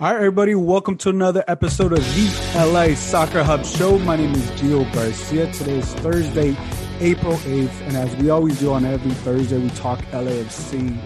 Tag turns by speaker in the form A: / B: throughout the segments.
A: All right, everybody, welcome to another episode of the LA Soccer Hub Show. My name is Gio Garcia. Today is Thursday, April 8th, and as we always do on every Thursday, we talk LAFC.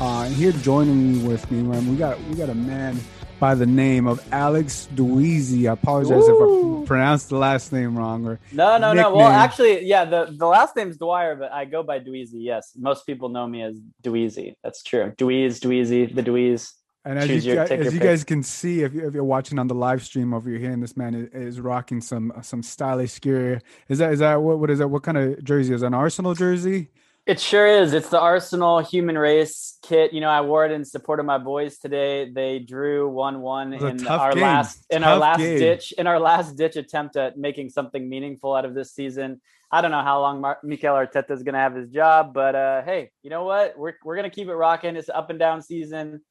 A: Uh, and here joining me with me, man, we got we got a man by the name of Alex Dweezy. I apologize Ooh. if I pronounced the last name wrong or
B: no, no, nickname. no. Well, actually, yeah, the the last name's Dwyer, but I go by Dweezy. Yes, most people know me as Dweezy. That's true. Dweez, Dweezy, the Dweez.
A: And as, you, your, as you guys can see, if, you, if you're watching on the live stream over here, and this man is, is, rocking some some stylish gear. Is that is that what what is that? What kind of jersey is that? An Arsenal jersey?
B: It sure is. It's the Arsenal Human Race kit. You know, I wore it in support of my boys today. They drew one one in our game. last in tough our last game. ditch in our last ditch attempt at making something meaningful out of this season. I don't know how long Mar- Mikel Arteta is going to have his job, but uh, hey, you know what? We're we're going to keep it rocking. It's up and down season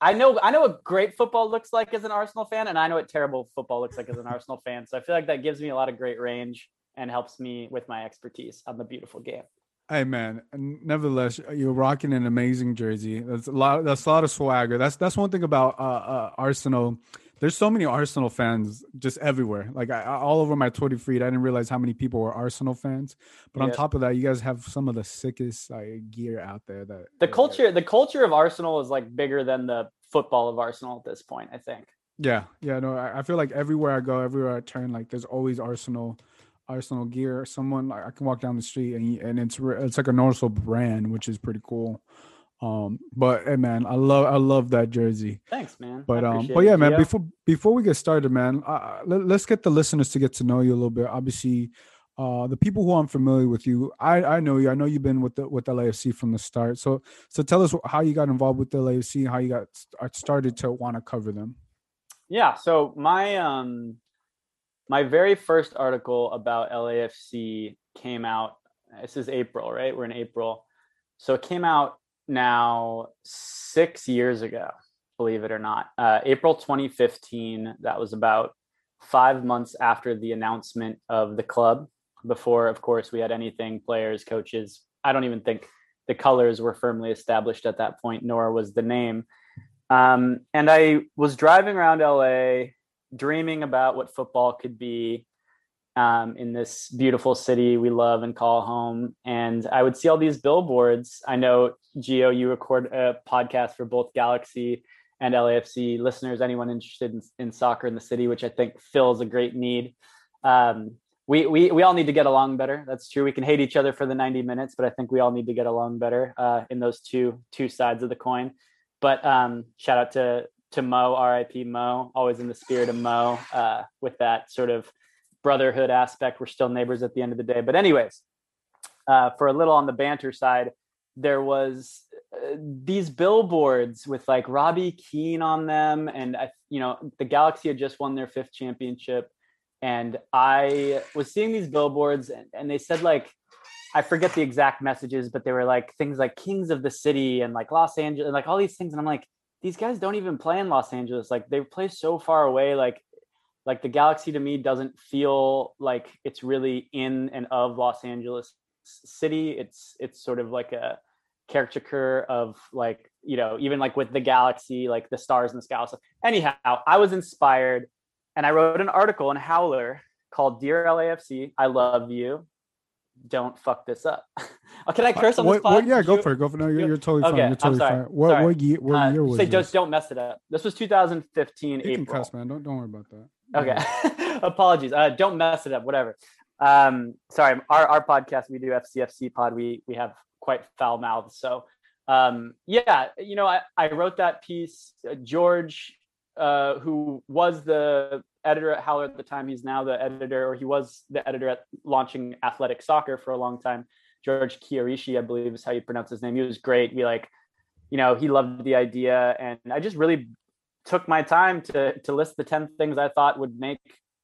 B: I know I know what great football looks like as an Arsenal fan, and I know what terrible football looks like as an Arsenal fan. So I feel like that gives me a lot of great range and helps me with my expertise on the beautiful game.
A: Hey man, nevertheless, you're rocking an amazing jersey. That's a lot. That's a lot of swagger. That's that's one thing about uh, uh, Arsenal there's so many Arsenal fans just everywhere. Like I, all over my Twitter feed, I didn't realize how many people were Arsenal fans. But yeah. on top of that, you guys have some of the sickest like, gear out there. That
B: the culture, the culture of Arsenal is like bigger than the football of Arsenal at this point. I think.
A: Yeah, yeah, no, I, I feel like everywhere I go, everywhere I turn, like there's always Arsenal, Arsenal gear. Someone like I can walk down the street and and it's it's like a noticeable brand, which is pretty cool. Um, but hey, man, I love I love that jersey.
B: Thanks, man.
A: But um, but yeah, man. Yeah. Before before we get started, man, uh, let, us get the listeners to get to know you a little bit. Obviously, uh, the people who aren't familiar with you, I I know you. I know you've been with the with LAFC from the start. So so tell us how you got involved with the LAFC, how you got started to want to cover them.
B: Yeah. So my um my very first article about LAFC came out. This is April, right? We're in April. So it came out now six years ago, believe it or not. Uh, April 2015, that was about five months after the announcement of the club. Before, of course, we had anything, players, coaches. I don't even think the colors were firmly established at that point, nor was the name. Um, and I was driving around LA, dreaming about what football could be um, in this beautiful city we love and call home. And I would see all these billboards. I know, Gio, you record a podcast for both Galaxy and LAFC listeners, anyone interested in, in soccer in the city, which I think fills a great need. Um, we, we, we all need to get along better. That's true. We can hate each other for the 90 minutes, but I think we all need to get along better uh, in those two two sides of the coin. But um, shout out to to Mo, RIP Mo, always in the spirit of Mo, uh, with that sort of brotherhood aspect. We're still neighbors at the end of the day. But anyways, uh, for a little on the banter side, there was uh, these billboards with like Robbie Keane on them, and I, you know, the Galaxy had just won their fifth championship, and I was seeing these billboards, and, and they said like. I forget the exact messages, but they were like things like Kings of the City and like Los Angeles and like all these things. And I'm like, these guys don't even play in Los Angeles. Like they play so far away. Like like the galaxy to me doesn't feel like it's really in and of los angeles city. It's it's sort of like a caricature of like you know even like with the galaxy like the stars in the sky so anyhow i was inspired and i wrote an article in howler called dear lafc i love you don't fuck this up. oh, can I curse on this
A: what, yeah, go for it. Go for it. No, you're, you're totally okay, fine. You're totally fine. What, sorry. what year? What uh, year was
B: say. Just don't mess it up. This was 2015
A: you
B: April.
A: Can cuss, man. Don't don't worry about that.
B: Okay. Apologies. Uh, don't mess it up. Whatever. Um, sorry. Our our podcast we do FCFC pod. We we have quite foul mouths. So um, yeah, you know, I, I wrote that piece. Uh, George, uh, who was the editor at Howler at the time. He's now the editor, or he was the editor at launching Athletic Soccer for a long time. George Quraishi, I believe is how you pronounce his name. He was great. We like, you know, he loved the idea, and I just really took my time to to list the ten things I thought would make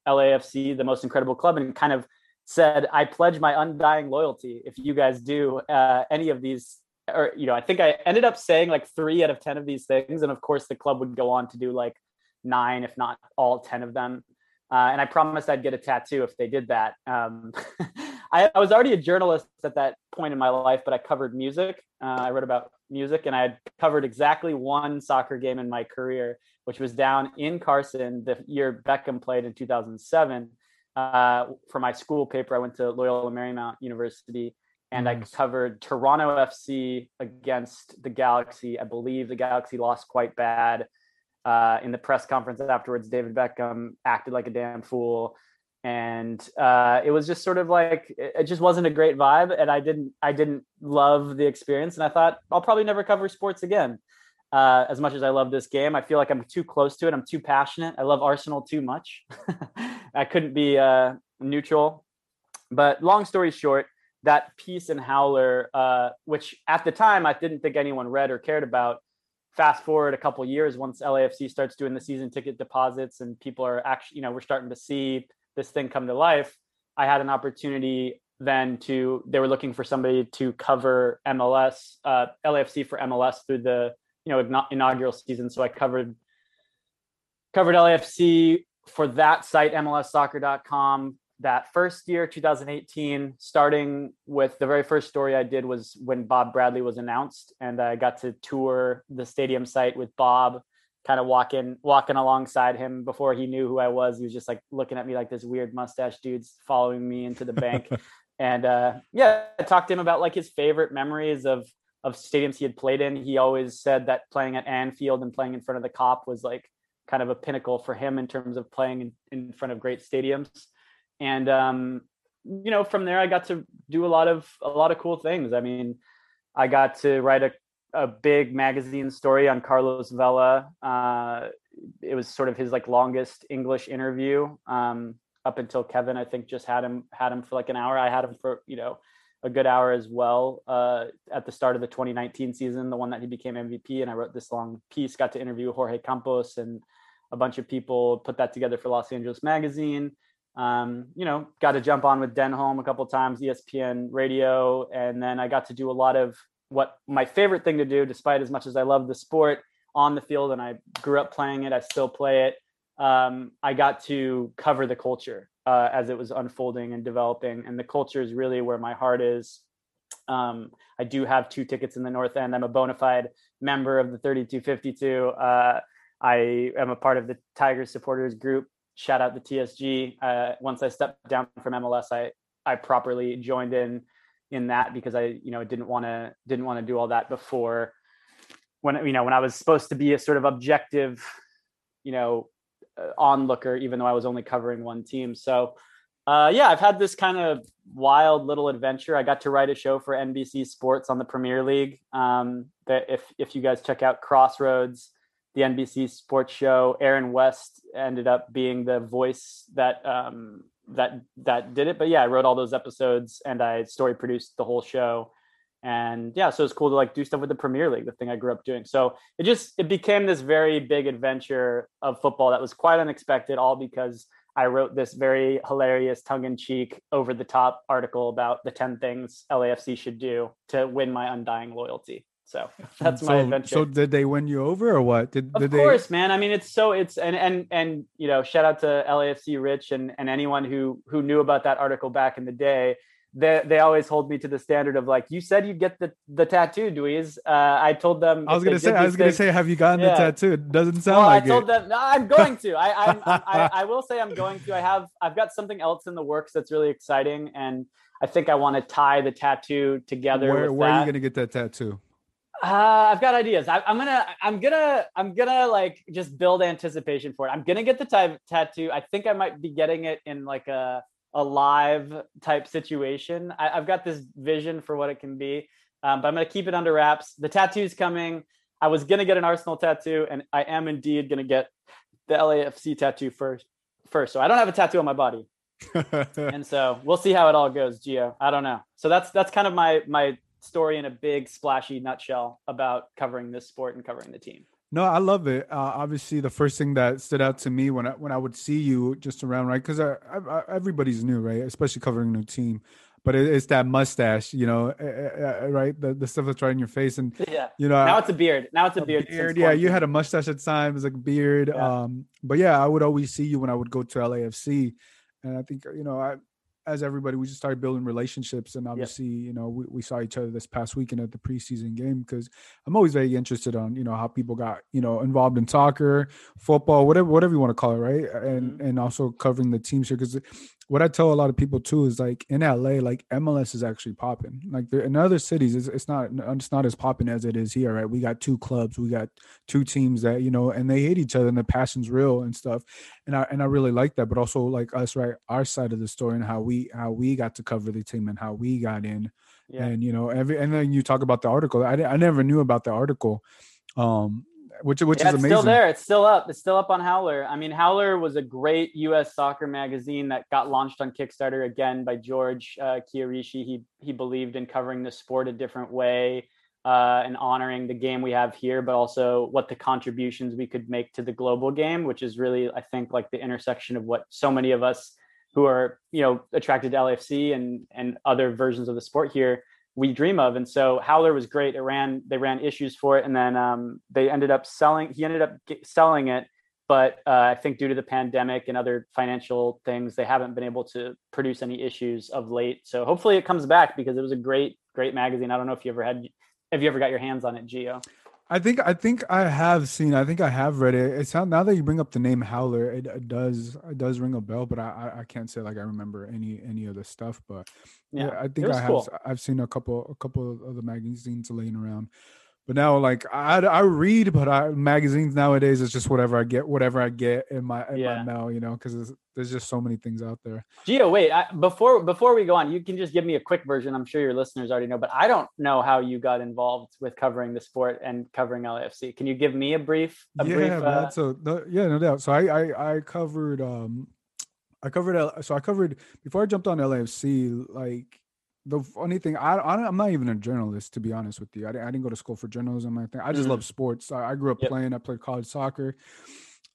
B: LAFC the most incredible club, and kind of said, I pledge my undying loyalty if you guys do uh, any of these. Or you know, I think I ended up saying like three out of ten of these things, and of course the club would go on to do like nine, if not all 10 of them. Uh, and I promised I'd get a tattoo if they did that. Um, I, I, was already a journalist at that point in my life, but I covered music. Uh, I wrote about music, and I had covered exactly one soccer game in my career, which was down in Carson the year Beckham played in 2007. Uh, for my school paper, I went to Loyola Marymount University, and I covered Toronto FC against the Galaxy. I believe the Galaxy lost quite bad. Uh, in the press conference afterwards, David Beckham acted like a damn fool. And uh, it was just sort of like it just wasn't a great vibe and i didn't i didn't love the experience. And i thought i'll probably never cover sports again uh, as much as i love this game. I feel like i'm too close to it. I'm too passionate. I love arsenal too much. I couldn't be uh, neutral. But long story short that piece in howler uh, which at the time i didn't think anyone read or cared about fast forward a couple years once lafc starts doing the season ticket deposits and people are actually you know we're starting to see this thing come to life, I had an opportunity then to they were looking for somebody to cover MLS, uh, LAFC for MLS through the you know inaugural season. So I covered covered LAFC for that site, MLSsoccer.com. That first year, 2018, starting with the very first story I did was when Bob Bradley was announced, and I got to tour the stadium site with Bob kind of walking walking alongside him before he knew who I was. He was just like looking at me like this weird mustache dude's following me into the bank. and uh, yeah, I talked to him about like his favorite memories of of stadiums he had played in. He always said that playing at Anfield and playing in front of the Kop was like kind of a pinnacle for him in terms of playing in, in front of great stadiums. And um, you know, from there I got to do a lot of a lot of cool things. I mean, I got to write a a big magazine story on Carlos Vela. Uh, it was sort of his like longest English interview um, up until Kevin. I think just had him had him for like an hour. I had him for you know a good hour as well uh, at the start of the 2019 season, the one that he became MVP. And I wrote this long piece. Got to interview Jorge Campos and a bunch of people. Put that together for Los Angeles Magazine. Um, you know, got to jump on with Denholm a couple times, ESPN Radio, and then I got to do a lot of what my favorite thing to do, despite as much as I love the sport on the field and I grew up playing it, I still play it. Um, I got to cover the culture uh, as it was unfolding and developing, and the culture is really where my heart is. Um, I do have two tickets in the North End. I'm a bona fide member of the 3252. Uh, I am a part of the Tigers supporters group. Shout out the TSG. Uh, once I stepped down from MLS, I I properly joined in in that because I, you know, didn't want to didn't want to do all that before when you know when I was supposed to be a sort of objective, you know, uh, onlooker, even though I was only covering one team. So, uh, yeah, I've had this kind of wild little adventure. I got to write a show for NBC Sports on the Premier League. Um, that if if you guys check out Crossroads, the NBC Sports show, Aaron West ended up being the voice that um, that that did it. But yeah, I wrote all those episodes and I story produced the whole show. And yeah, so it's cool to like do stuff with the Premier League, the thing I grew up doing. So it just it became this very big adventure of football that was quite unexpected, all because I wrote this very hilarious, tongue in cheek, over the top article about the 10 things LAFC should do to win my undying loyalty. So that's
A: so,
B: my adventure.
A: So did they win you over or what? Did,
B: of
A: did
B: course,
A: they...
B: man. I mean, it's so it's and and and you know, shout out to LAFC Rich and and anyone who who knew about that article back in the day. They they always hold me to the standard of like you said you'd get the the tattoo, Dweez. Uh, I told them.
A: I was gonna say I was gonna say have you gotten yeah. the tattoo? It doesn't sound
B: well,
A: like
B: I told
A: it.
B: them no, I'm going to. I, I'm, I I will say I'm going to. I have I've got something else in the works that's really exciting, and I think I want to tie the tattoo together.
A: Where where are you gonna get that tattoo?
B: Uh, I've got ideas. I, am gonna, I'm gonna, I'm gonna like just build anticipation for it. I'm gonna get the type tattoo. I think I might be getting it in like a a live type situation. I, have got this vision for what it can be, um, but I'm gonna keep it under wraps. The tattoo's coming. I was gonna get an Arsenal tattoo, and I am indeed gonna get the LAFC tattoo first. First, so I don't have a tattoo on my body, and so we'll see how it all goes, Gio. I don't know. So that's that's kind of my my story in a big splashy nutshell about covering this sport and covering the team.
A: No, I love it. Uh, obviously, the first thing that stood out to me when I when I would see you just around, right? Because everybody's new, right? Especially covering a new team, but it, it's that mustache, you know, uh, right? The the stuff that's right in your face, and
B: yeah,
A: you know,
B: now it's a beard. Now it's a, a beard.
A: beard yeah, you had a mustache at times, like a beard. Yeah. Um, but yeah, I would always see you when I would go to LAFC, and I think you know, I as everybody, we just started building relationships, and obviously, yep. you know, we, we saw each other this past weekend at the preseason game because I'm always very interested on you know how people got you know involved in soccer, football, whatever whatever you want to call it, right? And mm-hmm. and also covering the teams here because what I tell a lot of people too is like in LA, like MLS is actually popping. Like in other cities, it's, it's not it's not as popping as it is here, right? We got two clubs, we got two teams that you know, and they hate each other, and the passion's real and stuff. And I and I really like that. But also like us, right? Our side of the story and how we how we got to cover the team and how we got in, yeah. and you know, every and then you talk about the article. I I never knew about the article. Um, which which
B: yeah,
A: is amazing.
B: Still there. It's still up. It's still up on Howler. I mean, Howler was a great U.S. soccer magazine that got launched on Kickstarter again by George uh. He he believed in covering the sport a different way uh, and honoring the game we have here, but also what the contributions we could make to the global game, which is really, I think, like the intersection of what so many of us who are you know attracted to LFC and and other versions of the sport here we dream of. And so Howler was great. It ran, they ran issues for it. And then um, they ended up selling, he ended up selling it. But uh, I think due to the pandemic and other financial things, they haven't been able to produce any issues of late. So hopefully it comes back because it was a great, great magazine. I don't know if you ever had, have you ever got your hands on it, Gio?
A: I think I think I have seen. I think I have read it. It's not now that you bring up the name Howler, it, it does it does ring a bell, but I I can't say like I remember any any of the stuff. But yeah, yeah I think I have cool. I've seen a couple a couple of the magazines laying around. But now, like I, I read, but I magazines nowadays is just whatever I get, whatever I get in my in yeah. my mail, you know, because there's just so many things out there.
B: Gio, wait, I, before before we go on, you can just give me a quick version. I'm sure your listeners already know, but I don't know how you got involved with covering the sport and covering LAFC. Can you give me a brief? A
A: yeah,
B: brief,
A: uh... so no, yeah, no doubt. So I I, I covered um I covered so I covered before I jumped on LAFC like the funny thing, I, I am not even a journalist to be honest with you. I, I didn't go to school for journalism. I think I just mm-hmm. love sports. I, I grew up yep. playing. I played college soccer.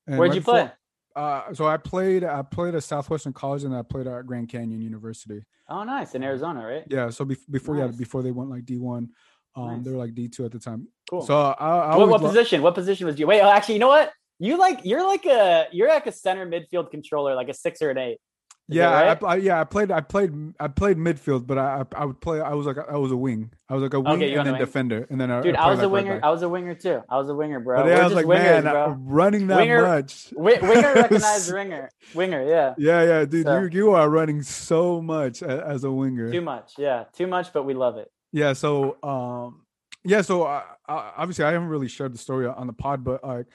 B: Where'd right you before, play?
A: Uh, so I played. I played at Southwestern College and I played at Grand Canyon University.
B: Oh, nice in Arizona, right?
A: Yeah. So be- before nice. yeah before they went like D one, um, nice. they were like D two at the time.
B: Cool.
A: So I, I
B: what, what position? What position was you? Wait, oh, actually, you know what? You like you're like a you're like a center midfield controller, like a six or an eight
A: yeah, right? I, I, yeah, I played, I played, I played midfield, but I, I would play. I was like, I was a wing. I was like a wing okay, and then wing. defender, and then I,
B: dude, I, I was a winger. Right I was a winger too. I was a winger, bro.
A: But yeah, I was like, wingers, man, bro. running that
B: winger,
A: much.
B: winger recognized winger, winger, yeah.
A: Yeah, yeah, dude, so, you you are running so much as a winger.
B: Too much, yeah, too much, but we love it.
A: Yeah, so um, yeah, so uh, obviously I haven't really shared the story on the pod, but like,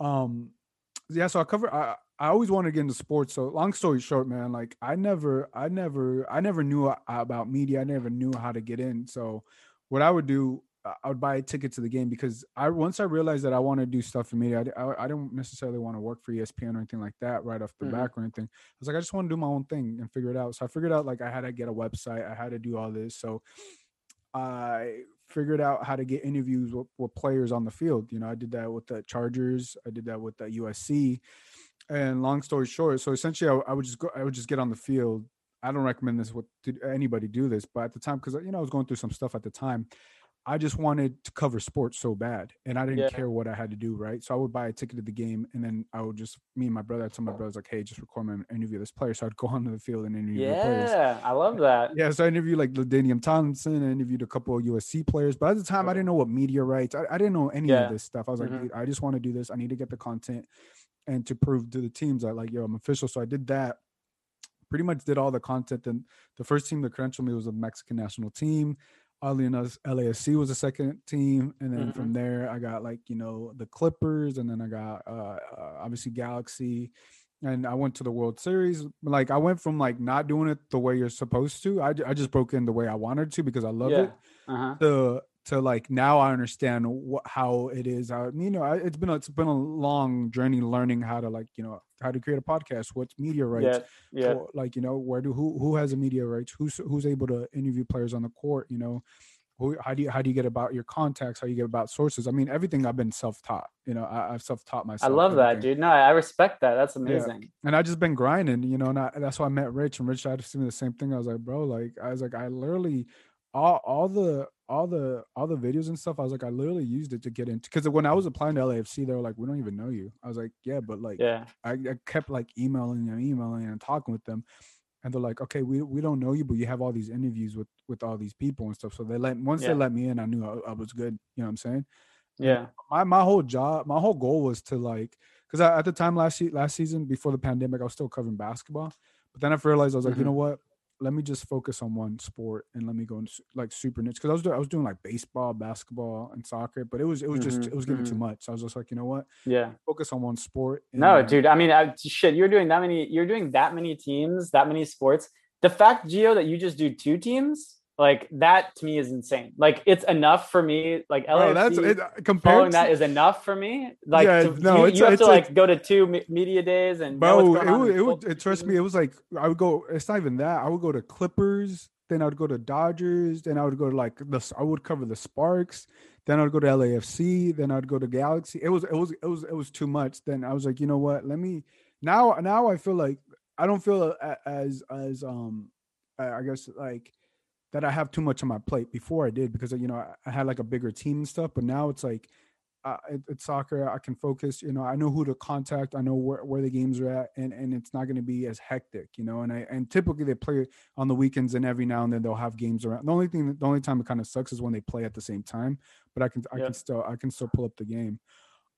A: um, yeah, so I cover. I, I always wanted to get into sports. So long story short, man, like I never, I never, I never knew about media. I never knew how to get in. So what I would do, I would buy a ticket to the game because I once I realized that I want to do stuff in media. I, I, I don't necessarily want to work for ESPN or anything like that right off the mm-hmm. back or anything. I was like, I just want to do my own thing and figure it out. So I figured out like I had to get a website. I had to do all this. So I figured out how to get interviews with, with players on the field. You know, I did that with the Chargers. I did that with the USC and long story short, so essentially, I, I, would just go. I would just get on the field. I don't recommend this. What anybody do this? But at the time, because you know I was going through some stuff at the time, I just wanted to cover sports so bad, and I didn't yeah. care what I had to do. Right, so I would buy a ticket to the game, and then I would just me and my brother. I told my brother like, "Hey, just record me and interview with this player." So I'd go onto the field and interview
B: yeah,
A: the players.
B: Yeah, I love that.
A: Yeah, so I interviewed like LaDainian Tomlinson. I interviewed a couple of USC players, but at the time, I didn't know what media rights. I, I didn't know any yeah. of this stuff. I was like, mm-hmm. I just want to do this. I need to get the content and to prove to the teams that like yo i'm official. So i did that. Pretty much did all the content. And the first team to credential me was the mexican national team. Oddly enough lafc was the second team. And then mm-hmm. from there i got like you know the clippers. And then i got uh, uh, obviously galaxy. And i went to the world series. Like i went from like not doing it the way you're supposed to. I, I just broke in the way i wanted to because i love yeah. it uh-huh. to to like now I understand what how it is. How, you know, it's been a, it's been a long journey learning how to like you know how to create a podcast. What's media rights?
B: Yeah, yeah.
A: like you know, where do who who has a media rights? Who's who's able to interview players on the court? You know, who how do you how do you get about your contacts? How you get about sources? I mean, everything I've been self taught. You know, I, have self taught myself.
B: I love everything. that, dude. No, I respect that. That's amazing. Yeah.
A: And I just been grinding. You know, and I, that's why I met Rich. And Rich I had to see me the same thing. I was like, bro, like I was like, I literally all all the all the all the videos and stuff, I was like, I literally used it to get into because when I was applying to LAFC, they were like, we don't even know you. I was like, yeah, but like,
B: yeah,
A: I, I kept like emailing and emailing and talking with them, and they're like, okay, we we don't know you, but you have all these interviews with with all these people and stuff. So they let once
B: Yeah.
A: they let me in, I knew I, I was good. You know what I'm saying?
B: Yeah.
A: my my whole job, my whole goal was to like, because at the time last last season before the pandemic, I was still covering basketball, but then I realized I was like, you
B: Mhm.
A: know what? Let me just focus on one sport and let me go into like super niche because I was doing I was doing like baseball, basketball, and soccer, but it was it was just
B: Mhm,
A: it was getting too
B: mhm.
A: much. So I was just like, you know what?
B: Yeah.
A: Focus on one sport. and,
B: No, dude. I mean, I, shit. You're doing that many. You're doing that many teams, that many sports. The fact, Gio, that you just do two teams, like that to me is insane. Like it's enough for me. Like LAFC
A: that's it, uh, compared to,
B: that is enough for me. Like
A: Yeah,
B: to,
A: no,
B: you,
A: it's-
B: you have to
A: a-
B: like go to two me- media days and
A: bro it would, it would it, trust me it was like i would go it's not even that i would go to clippers then i would go to dodgers then i would go to like the i would cover the sparks then i would go to lafc then i'd go to galaxy it was it was it was it was too much then i was like you know what let me now now i feel like i don't feel as as um I guess like that i have too much on my plate before i did because you know i, had like a bigger team and stuff but now it's like uh, it, it's soccer. I can focus. You know, I know who to contact. I know where, where the games are at, and and it's not going to be as hectic. You know, and I and typically they play on the weekends, and every now and then they'll have games around. The only thing, the only time it kind of sucks is when they play at the same time. But I can I
B: Yeah.
A: can still I can still pull up the game.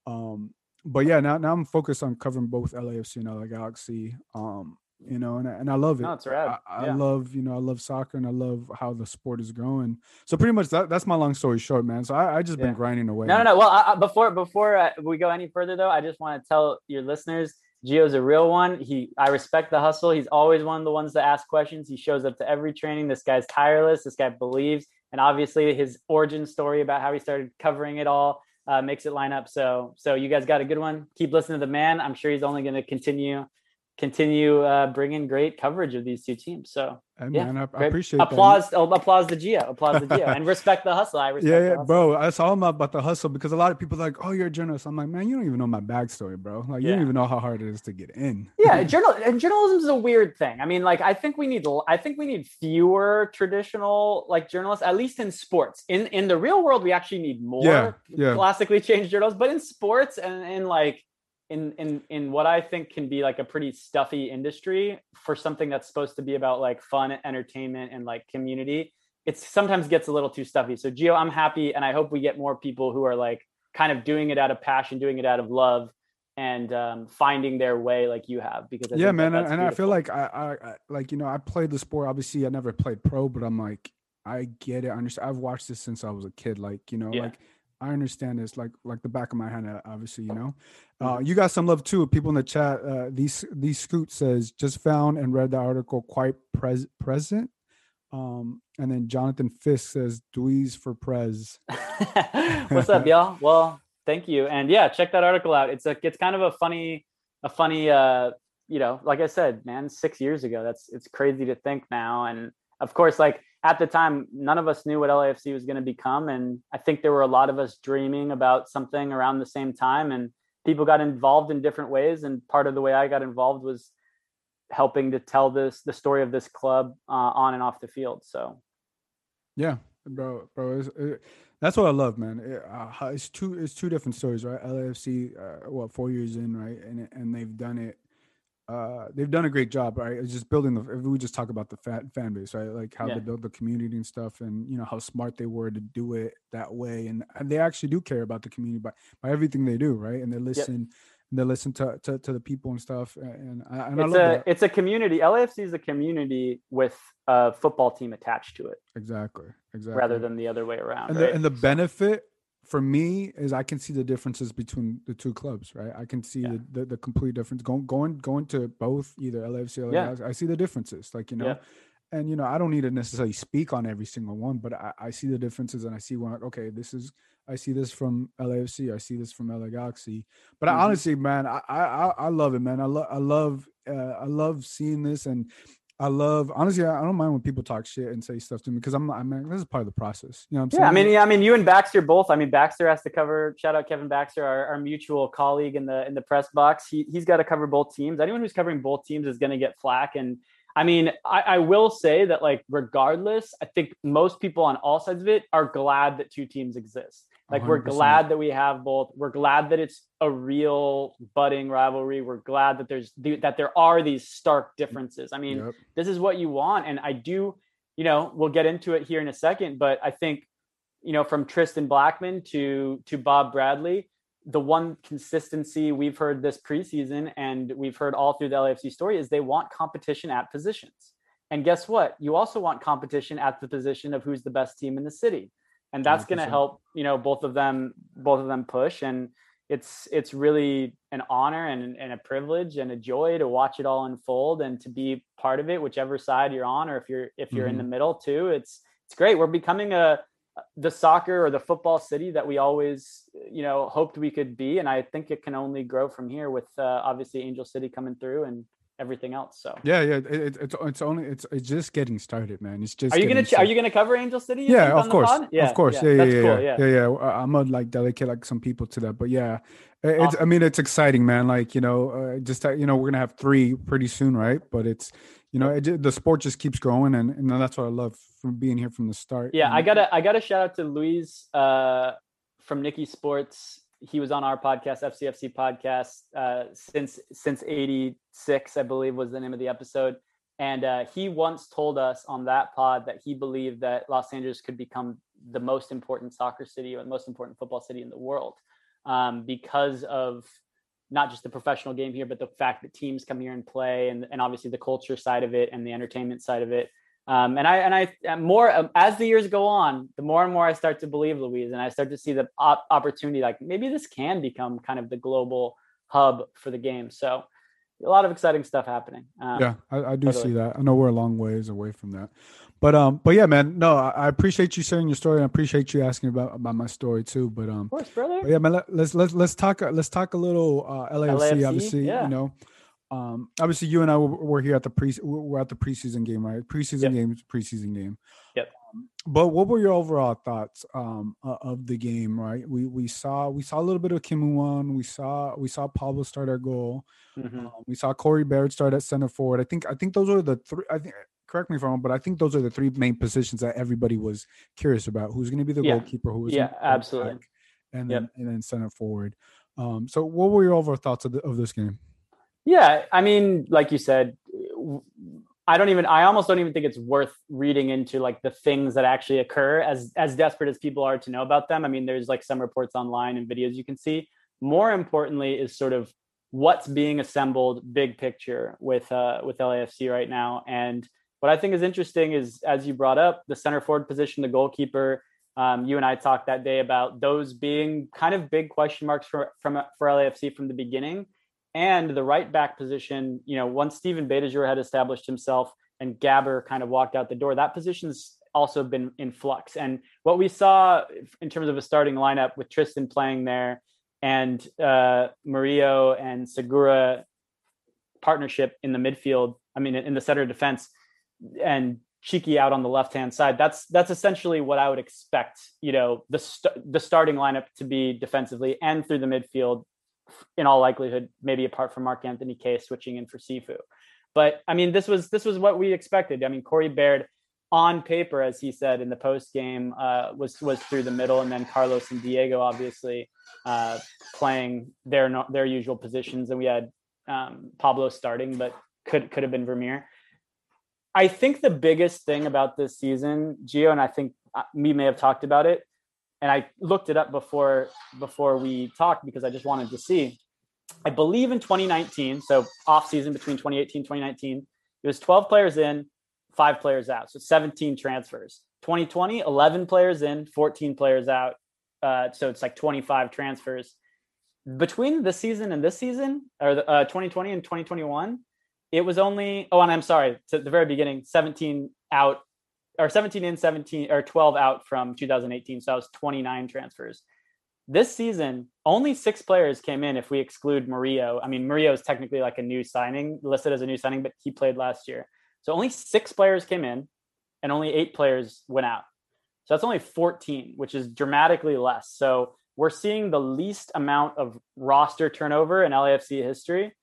A: Um, but yeah, now now I'm focused on covering both LAFC and LA Galaxy. Um, you know, and I, and I love it.
B: No.
A: I, I
B: Yeah.
A: love you know I love soccer and I love how the sport is growing. So pretty much that that's my long story short, man. So I, I just
B: Yeah.
A: been grinding away.
B: No, no, no. Well, I, I, before before uh, we go any further, though, I just want to tell your listeners, Gio's a real one. He, I respect the hustle. He's always one of the ones that ask questions. He shows up to every training. This guy's tireless. This guy believes, and obviously his origin story about how he started covering it all uh, makes it line up. So, so you guys got a good one. Keep listening to the man. I'm sure he's only going to continue continue uh, bringing great coverage of these two teams. So,
A: Hey,
B: yeah,
A: man, I, I appreciate that.
B: applause, oh, applause to Gio, applause to Gio, and respect the hustle. I respect
A: Yeah, yeah, bro. That's all about the hustle because a lot of people are like, oh, you're a journalist. I'm like, man, you don't even know my backstory, bro. Like, you don't even know how hard it is to get in.
B: yeah journal and journalism is a weird thing i mean like i think we need i think we need fewer traditional like journalists at least in sports in in the real world we actually need more
A: Yeah, yeah.
B: classically changed journalists but in sports and in like in in in what i think can be like a pretty stuffy industry for something that's supposed to be about like fun entertainment and like community it sometimes gets a little too stuffy so gio i'm happy and i hope we get more people who are like kind of doing it out of passion doing it out of love and um, finding their way like you have because I
A: yeah,
B: think that
A: man, and, and I feel like I, I, I, like you know, I played the sport. Obviously, I never played pro, but I'm like, I get it. I understand. I've watched this since I was a kid. Like, you know,
B: Yeah.
A: like I understand this, like, like the back of my hand. uh, Obviously, you know.
B: Mm-hmm.
A: Uh, you got some love too. People in the chat. Uh, these these scoot says just found and read the article quite pres- present. Um, and then Jonathan Fisk says Dweez for Prez.
B: What's up, y'all? Well, thank you, and yeah, check that article out. It's a it's kind of a funny a funny uh you know like I said, man, six years ago. That's it's crazy to think now, and of course, like at the time, none of us knew what LAFC was going to become, and I think there were a lot of us dreaming about something around the same time, and people got involved in different ways, and part of the way I got involved was helping to tell this the story of this club uh, on and off the field. So
A: Yeah, bro, bro. It, that's what I love, man. It, uh, it's two, it's two different stories, right? LAFC, uh, what four years in, right, and and they've done it. Uh, they've done a great job, right? It's just building the. If we just talk about the fan fan base, right? Like how
B: Yeah.
A: they built the community and stuff, and you know how smart they were to do it that way, and, and they actually do care about the community by by everything they do, right? And they listen, and they listen to, to to the people and stuff, and I, and
B: it's a
A: that
B: it's a community. LAFC is a community with a football team attached to it,
A: exactly, exactly.
B: rather than the other way around.
A: and
B: right?
A: the and the benefit for me is I can see the differences between the two clubs, right? I can see
B: Yeah.
A: the, the, the complete difference going going going to both either LAFC or
B: Yeah.
A: LAFC. I see the differences, like you know,
B: Yeah.
A: and you know I don't need to necessarily speak on every single one, but I, I see the differences and I see one. Okay, this is I see this from LAFC, I see this from LA Galaxy, but
B: Mhm.
A: I honestly, man, I I I I love it, man. I love I love uh, I love seeing this and. I love honestly. I I don't mind when people talk shit and say stuff to me because I'm. I'm. This is part of the process. You know what I'm saying?
B: yeah, I mean, yeah, I mean, you and Baxter both. I mean, Baxter has to cover. Shout out Kevin Baxter, our, our mutual colleague in the in the press box. He he's got to cover both teams. Anyone who's covering both teams is going to get flack. And I mean, I, I will say that like regardless, I think most people on all sides of it are glad that two teams exist. Like we are glad that we have both. We're glad that it's a real budding rivalry. We're glad that there's that there are these stark differences. I mean, yep. this is what you want, and I do. You know, we'll get into it here in a second, but I think, you know, from Tristan Blackman to to Bob Bradley, the one consistency we've heard this preseason and we've heard all through the LAFC story is they want competition at positions. And guess what? You also want competition at the position of who's the best team in the city. And that's going to help, you know, both of them both of them push. And it's it's really an honor and, and a privilege and a joy to watch it all unfold and to be part of it whichever side you're on or if you're if you're mm-hmm. in the middle too. It's it's great. We're becoming a the soccer or the football city that we always you know hoped we could be. And i think it can only grow from here with uh, obviously angel city coming through and everything else so.
A: Yeah yeah it, it's it's only it's it's just getting started man. It's just
B: are you gonna started. are you gonna cover angel city
A: yeah of course yeah of course. yeah yeah yeah, cool, yeah, yeah, yeah i'm not like delicate like some people to that but yeah it's awesome. i mean it's exciting man like you know uh, just uh, you know we're gonna have three pretty soon right? But it's you know it, the sport just keeps growing and, and that's what i love from being here from the start
B: yeah and, i gotta i gotta shout out to luis uh, from nikki sports he was on our podcast fcfc podcast uh, since since 86 i believe was the name of the episode and uh, he once told us on that pod that he believed that los angeles could become the most important soccer city or the most important football city in the world um, because of not just the professional game here, but the fact that teams come here and play, and, and obviously the culture side of it and the entertainment side of it. Um, and I and I more um, as the years go on, the more and more I start to believe Luis, and I start to see the op- opportunity. Like maybe this can become kind of the global hub for the game. So a lot of exciting stuff happening.
A: Um, yeah, I, I do totally. see that. I know we're a long ways away from that, but um, but yeah, man, no, I, I appreciate you sharing your story. I appreciate you asking about about my story too. But um,
B: of course, brother.
A: yeah, man, let, us let's let's talk let's talk a little uh, LAFC, LAFC obviously, yeah. you know. Um, obviously, you and I were here at the pre we're at the preseason game, right? Preseason yep. game, preseason game.
B: Yep.
A: Um, but what were your overall thoughts um, of the game? Right, we we saw we saw a little bit of Kim Won. We saw we saw Pablo start our goal. Mm-hmm. Um, we saw Corey Baird start at center forward. I think I think those are the three. I think correct me if I'm wrong, but I think those are the three main positions that everybody was curious about. Who's going to be the yeah. goalkeeper? Who was
B: yeah, absolutely,
A: and then yep. and then center forward. Um, so, what were your overall thoughts of, the, of this game?
B: Yeah, I mean, like you said, I don't even. I almost don't even think it's worth reading into like the things that actually occur. As as desperate as people are to know about them, I mean, there's like some reports online and videos you can see. More importantly, is sort of what's being assembled, big picture with uh, with LAFC right now, and what I think is interesting is, as you brought up, the center forward position, the goalkeeper. Um, you and I talked that day about those being kind of big question marks for from for LAFC from the beginning, and the right back position. You know, once Steven Beitashour had established himself and Gabber kind of walked out the door, that position's also been in flux. And what we saw in terms of a starting lineup with Tristan playing there and uh, Murillo and Segura partnership in the midfield. I mean, in the center of defense and Cheeky out on the left hand side. That's that's essentially what I would expect. You know, the st- the starting lineup to be defensively and through the midfield, in all likelihood, maybe apart from Mark Anthony Kaye switching in for Sifu. But I mean, this was this was what we expected. I mean, Corey Baird on paper, as he said in the post game, uh, was was through the middle, and then Carlos and Diego obviously uh, playing their their usual positions, and we had um, Pablo starting, but could could have been Vermeer. I think the biggest thing about this season, Gio, and I think uh, we may have talked about it, and I looked it up before before we talked because I just wanted to see. I believe in 2019, so off season between 2018 2019, it was 12 players in, five players out, so 17 transfers. 2020, 11 players in, 14 players out, uh, so it's like 25 transfers. Between this season and this season, or the, uh, 2020 and 2021, it was only oh and i'm sorry to the very beginning 17 out or 17 in 17 or 12 out from 2018 so that was 29 transfers this season only six players came in if we exclude Murillo. I mean, Murillo is technically like a new signing, listed as a new signing, but he played last year. So only six players came in and only eight players went out. So that's only 14, which is dramatically less. So we're seeing the least amount of roster turnover in LAFC history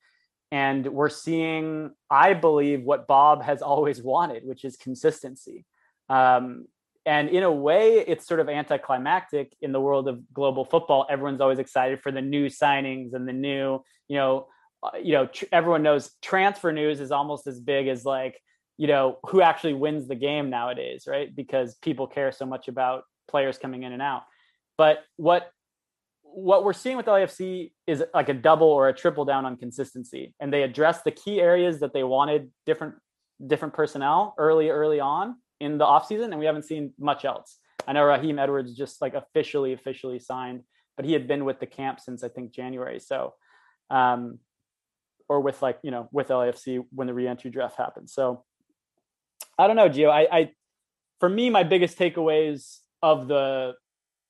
B: and we're seeing, I believe, what Bob has always wanted, which is consistency. Um, and in a way it's sort of anticlimactic in the world of global football. Everyone's always excited for the new signings and the new you know uh, you know tr- everyone knows transfer news is almost as big as like you know who actually wins the game nowadays right? Because people care so much about players coming in and out. But what what we're seeing with LAFC is like a double or a triple down on consistency. And they address the key areas that they wanted different different personnel early early on in the offseason and we haven't seen much else. I know Raheem Edwards just like officially officially signed, but he had been with the camp since I think January. So um or with like, you know, with LAFC when the reentry draft happened. So I don't know, Gio. I, I for me my biggest takeaways of the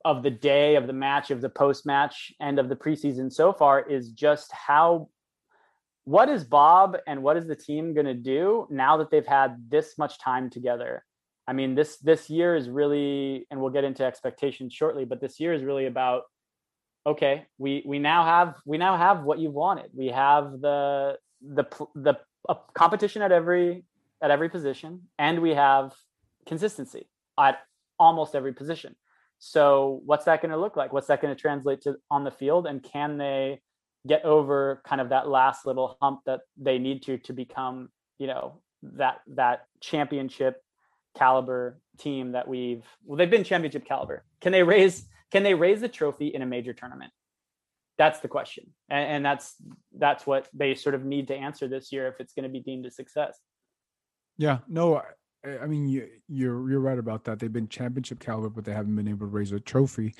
B: of the day of the match of the post match and of the preseason so far is just how what is Bob and what is the team going to do now that they've had this much time together? I mean, this this year is really, and we'll get into expectations shortly, but this year is really about okay, we we now have we now have what you've wanted. We have the the the competition at every at every position, and we have consistency at almost every position. So, what's that going to look like? What's that going to translate to on the field? And can they get over kind of that last little hump that they need to to become you know that that championship caliber team that we've well they've been championship caliber can they raise can they raise the trophy in a major tournament that's the question and, and that's that's what they sort of need to answer this year if it's going to be deemed a success
A: yeah no I, I mean you, you're you're right about that they've been championship caliber but they haven't been able to raise a trophy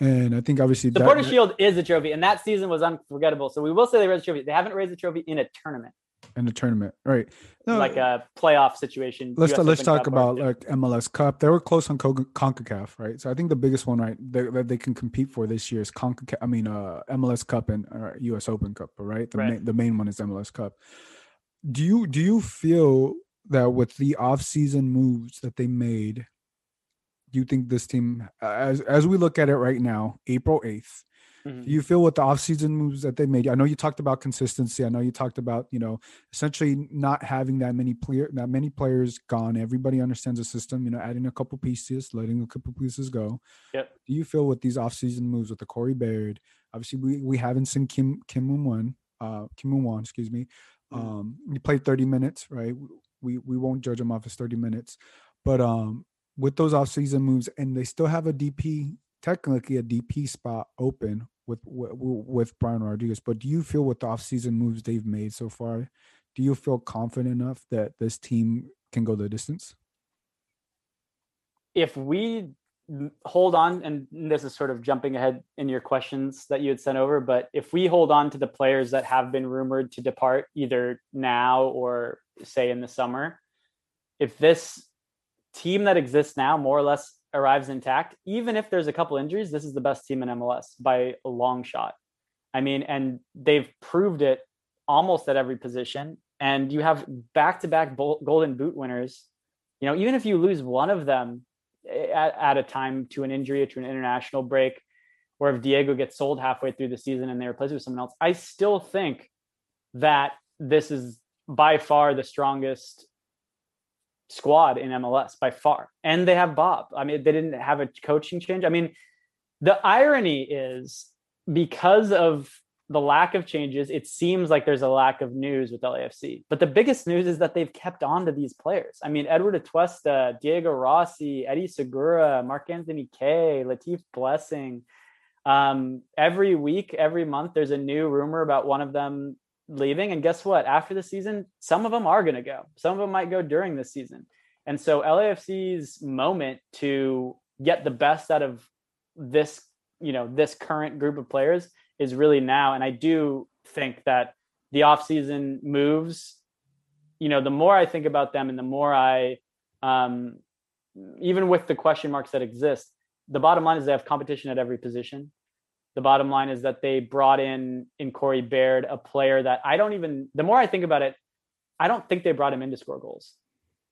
A: and I think obviously
B: the Supporters' Shield is a trophy, and that season was unforgettable. So we will say they raised a trophy. They haven't raised a trophy in a tournament.
A: In the tournament, right?
B: No, like a playoff situation.
A: Let's US let's talk Cup about like MLS Cup. They were close on Concacaf, right? So I think the biggest one, right, that they, can compete for this year is Concacaf. I mean, uh, MLS Cup and uh, US Open Cup, right? The
B: right.
A: main the main one is MLS Cup. Do you do you feel that with the off season moves that they made do you think this team, as as we look at it right now, April 8th, mm-hmm. do you feel with the offseason moves that they made? I know you talked about consistency. I know you talked about you know essentially not having that many player that many players gone. Everybody understands the system. You know, adding a couple pieces, letting a couple pieces go.
B: Yep.
A: Do you feel with these offseason moves with the Corey Baird? Obviously, we we haven't seen Kim Kim Moon One, uh, Kim Moon Hwan, excuse me. Mm-hmm. Um, he played 30 minutes, right? We we won't judge him off his 30 minutes, but um, with those offseason moves, and they still have a DP, technically a DP spot open with with, Brian Rodriguez. But do you feel with the offseason moves they've made so far, do you feel confident enough that this team can go the distance?
B: If we hold on, and this is sort of jumping ahead in your questions that you had sent over, but if we hold on to the players that have been rumored to depart either now or say in the summer, if this team that exists now more or less arrives intact, even if there's a couple injuries, this is the best team in MLS by a long shot. I mean, and they've proved it almost at every position. And you have back to back golden boot winners. You know, even if you lose one of them eh, at, at a time to an injury or to an international break, or if Diego gets sold halfway through the season and they replace it with someone else, I still think that this is by far the strongest squad in MLS by far. And they have Bob. I mean, they didn't have a coaching change. I mean, the irony is because of the lack of changes, it seems like there's a lack of news with LAFC. But the biggest news is that they've kept on to these players. I mean, Eduard Atuesta, Diego Rossi, Eddie Segura, Mark Anthony Kaye, Latif Blessing. Um, every week, every month, there's a new rumor about one of them leaving. And guess what? After the season, some of them are going to go. Some of them might go during the season. And so LAFC's moment to get the best out of this, you know, this current group of players is really now. And I do think that the offseason moves, you know, the more I think about them and the more I, um, even with the question marks that exist, the bottom line is they have competition at every position the bottom line is that they brought in in Corey Baird a player that I don't even the more I think about it, I don't think they brought him in to score goals.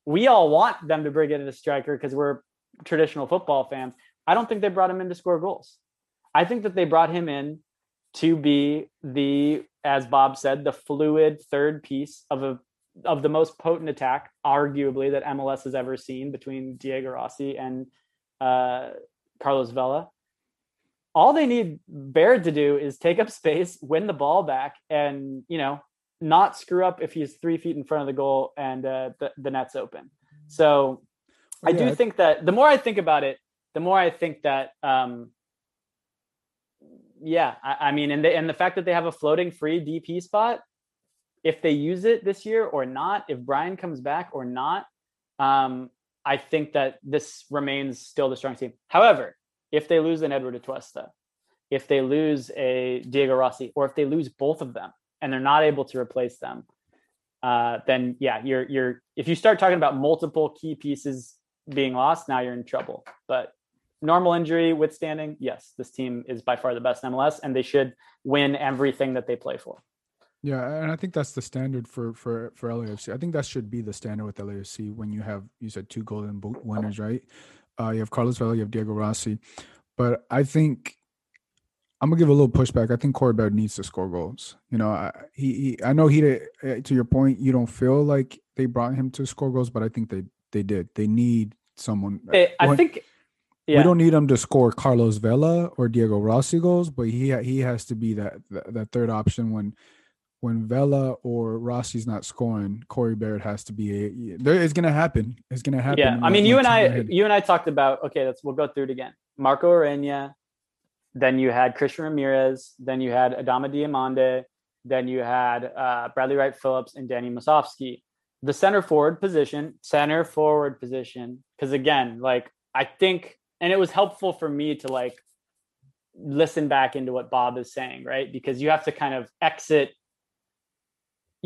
B: We all want them to bring in a striker because we're traditional football fans. I don't think they brought him in to score goals. I think that they brought him in to be the, as Bob said, the fluid third piece of a of the most potent attack, arguably, that MLS has ever seen between Diego Rossi and uh, Carlos Vela. All they need Baird to do is take up space, win the ball back, and you know not screw up if he's three feet in front of the goal and uh, the, the net's open. So I do think that the more I think about it, the more I think that um, yeah, I, I mean, and the and the fact that they have a floating free DP spot, if they use it this year or not, if Brian comes back or not, um, I think that this remains still the strong team. However, if they lose an Eduard Atuesta, if they lose a Diego Rossi, or if they lose both of them and they're not able to replace them, uh, then yeah, you're you're if you start talking about multiple key pieces being lost, now you're in trouble. But normal injury withstanding, yes, this team is by far the best MLS, and they should win everything that they play for.
A: Yeah, and I think that's the standard for for for LAFC. I think that should be the standard with LAFC when you have you said two golden boot winners, right? Uh, you have Carlos Vela, you have Diego Rossi, but I think I'm gonna give a little pushback. I think Corey Baird needs to score goals. You know, I, he, he I know he uh, to your point, you don't feel like they brought him to score goals, but I think they they did. They need someone.
B: I, I think
A: yeah. We don't need him to score Carlos Vela or Diego Rossi goals, but he he has to be that that, that third option when when Vela or Rossi's not scoring. Corey Baird has to be a. There, it's gonna happen. It's gonna happen.
B: Yeah, I mean, you and I, you and I talked about. Okay, let's we'll go through it again. Marco Ureña, then you had Christian Ramirez, then you had Adama Diomande, then you had uh, Bradley Wright Phillips and Danny Musovski. The center forward position, center forward position, because again, like I think and it was helpful for me to like listen back into what Bob is saying, right? Because you have to kind of exit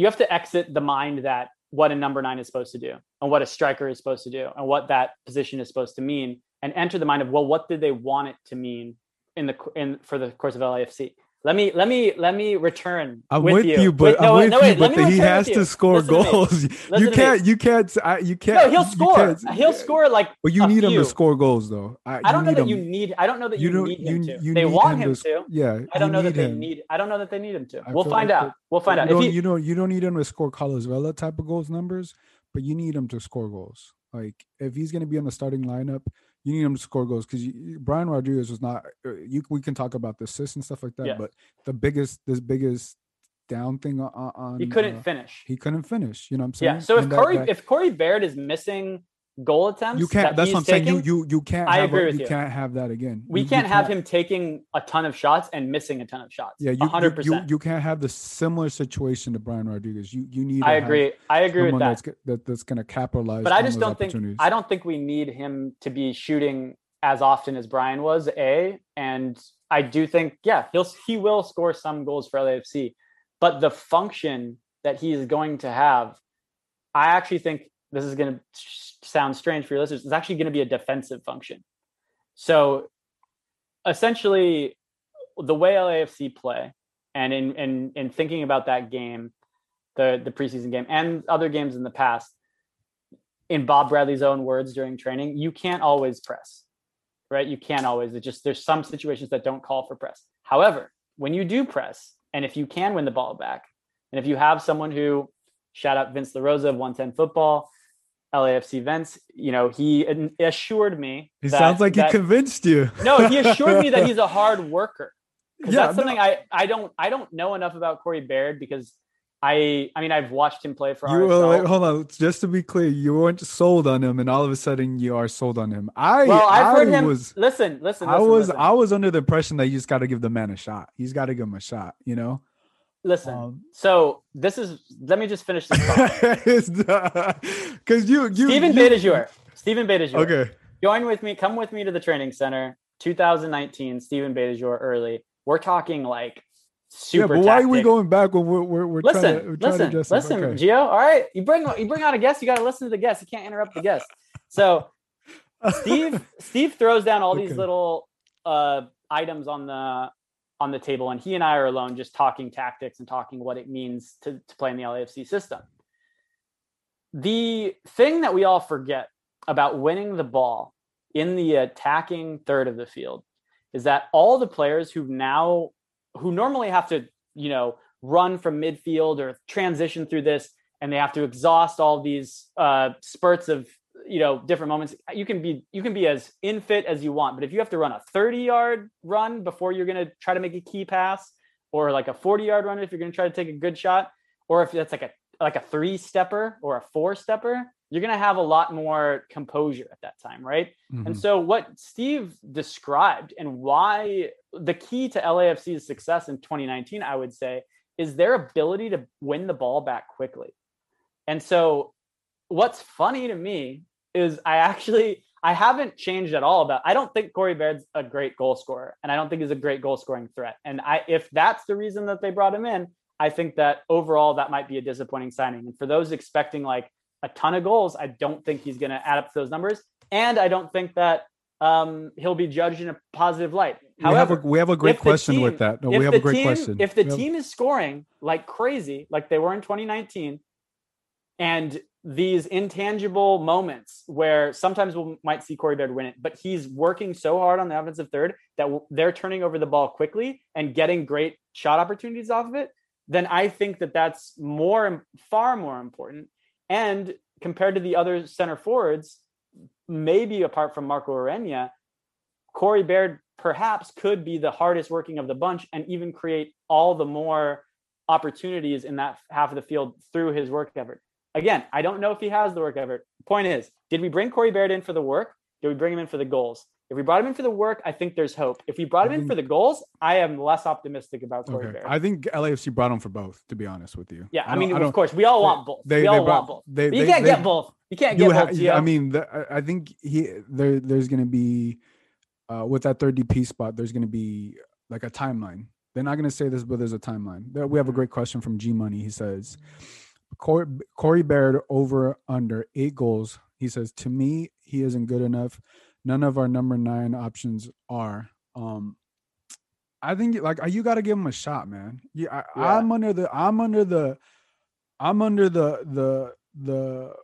B: you have to exit the mind that what a number 9 is supposed to do and what a striker is supposed to do and what that position is supposed to mean and enter the mind of well what did they want it to mean in the in for the course of LAFC let me let me let me return.
A: I'm with, with you. you, but wait, no, I'm with no, wait, you, but he has to score Listen goals. To you can't, you can't, you can't.
B: No, he'll score. He'll score like.
A: But you need few. him to score goals, though.
B: I, I don't know that him. you need. I don't know that you, you need him to. They want him, to, to.
A: Yeah,
B: I don't know that they him. need. I don't know that they need him to. we'll find out. We'll find out.
A: You don't, you don't. Need him to score Carlos type of goals numbers, but you need him to score goals. Like if he's going to be in the starting lineup you need him to score goals because Brian Rodriguez was not. Uh, you we can talk about the assists and stuff like that, yeah. but the biggest, this biggest down thing on, on
B: he couldn't uh, finish.
A: He couldn't finish. You know what I'm saying?
B: Yeah. So if and Corey, that, that, if Corey Baird is missing goal attempts.
A: You can't. That that's what I'm taking, saying. You you you can't. I agree a, with you. You can't have that again.
B: We
A: you,
B: can't
A: you
B: have can't. him taking a ton of shots and missing a ton of shots.
A: Yeah, you 100. percent You, can't have the similar situation to Brian Rodriguez. You you need.
B: I agree. I agree with that.
A: That's, that. That's going to capitalize.
B: But I just don't think. I don't think we need him to be shooting as often as Brian was. A and I do think yeah he'll he will score some goals for LAFC, but the function that he is going to have, I actually think this is going to sound strange for your listeners. It's actually going to be a defensive function. So essentially, the way LAFC play, and in in in thinking about that game, the the preseason game, and other games in the past, in Bob Bradley's own words during training, you can't always press, right? You can't always. It just there's some situations that don't call for press. However, when you do press, and if you can win the ball back, and if you have someone who shout out Vince LaRosa of 110 football, LAFC Vince, you know, he assured me.
A: It sounds like that, he convinced you.
B: no, he assured me that he's a hard worker. Yeah, that's something no. I I don't I don't know enough about Corey Baird because I I mean I've watched him play for
A: you. Were, hold on, just to be clear, you weren't sold on him, and all of a sudden you are sold on him. I well, I've I heard him. Was,
B: listen, listen.
A: I was
B: listen.
A: I was under the impression that you just got to give the man a shot. He's got to give him a shot. You know.
B: Listen, um, so this is. Let me just finish this.
A: Because you, you,
B: Steven
A: you.
B: Steven Beitashour.
A: Okay.
B: Join with me. Come with me to the training center. 2019. Steven Beitashour early. We're talking like super.
A: Yeah, but why are we going back when we're we're, we're
B: listen,
A: trying to, we're
B: listen, to listen, okay. Gio. All right, you bring you bring out a guest. You got to listen to the guest. You can't interrupt the guest. So, Steve Steve throws down all okay. these little uh items on the on the table and he and I are alone just talking tactics and talking what it means to, to play in the LAFC system. The thing that we all forget about winning the ball in the attacking third of the field is that all the players who now who normally have to, you know, run from midfield or transition through this and they have to exhaust all these uh, spurts of you know different moments you can be you can be as in fit as you want. But if you have to run a 30 yard run before you're going to try to make a key pass or like a 40 yard run if you're going to try to take a good shot or if that's like a like a three stepper or a four stepper you're going to have a lot more composure at that time right mm-hmm. and so what steve described and why the key to lafc's success in 2019 i would say is their ability to win the ball back quickly and so what's funny to me is I actually I haven't changed at all about I don't think Corey Baird's a great goal scorer and I don't think he's a great goal scoring threat. And I if that's the reason that they brought him in, I think that overall that might be a disappointing signing. And for those expecting like a ton of goals, I don't think he's going to add up to those numbers. And I don't think that um, he'll be judged in a positive light.
A: However, we have a, we have a great question
B: team,
A: with that. No, we have a great
B: team,
A: question.
B: If the team is scoring like crazy, like they were in 2019, and these intangible moments where sometimes we might see Corey Baird win it, but he's working so hard on the offensive third that they're turning over the ball quickly and getting great shot opportunities off of it. Then I think that that's more, far more important. And compared to the other center forwards, maybe apart from Marco Urena, Corey Baird perhaps could be the hardest working of the bunch and even create all the more opportunities in that half of the field through his work effort. Again, I don't know if he has the work effort. Point is, did we bring Corey Baird in for the work? Did we bring him in for the goals? If we brought him in for the work, I think there's hope. If we brought him in for the goals, I am less optimistic about Corey okay. Baird.
A: I think LAFC brought him for both, to be honest with you.
B: Yeah, I, I mean, of course, we all want both. They, we all brought, want both. They, you
A: they,
B: can't get both. You can't get both.
A: I mean, the, I think he there. There's going to be uh, with that third DP spot. There's going to be like a timeline. They're not going to say this, but there's a timeline. We have a great question from G Money. He says. Corey, Corey Baird over under eight goals. He says, to me, he isn't good enough. None of our number nine options are. Um, I think like you got to give him a shot, man. Yeah, I, yeah, I'm under the, I'm under the, I'm under the the the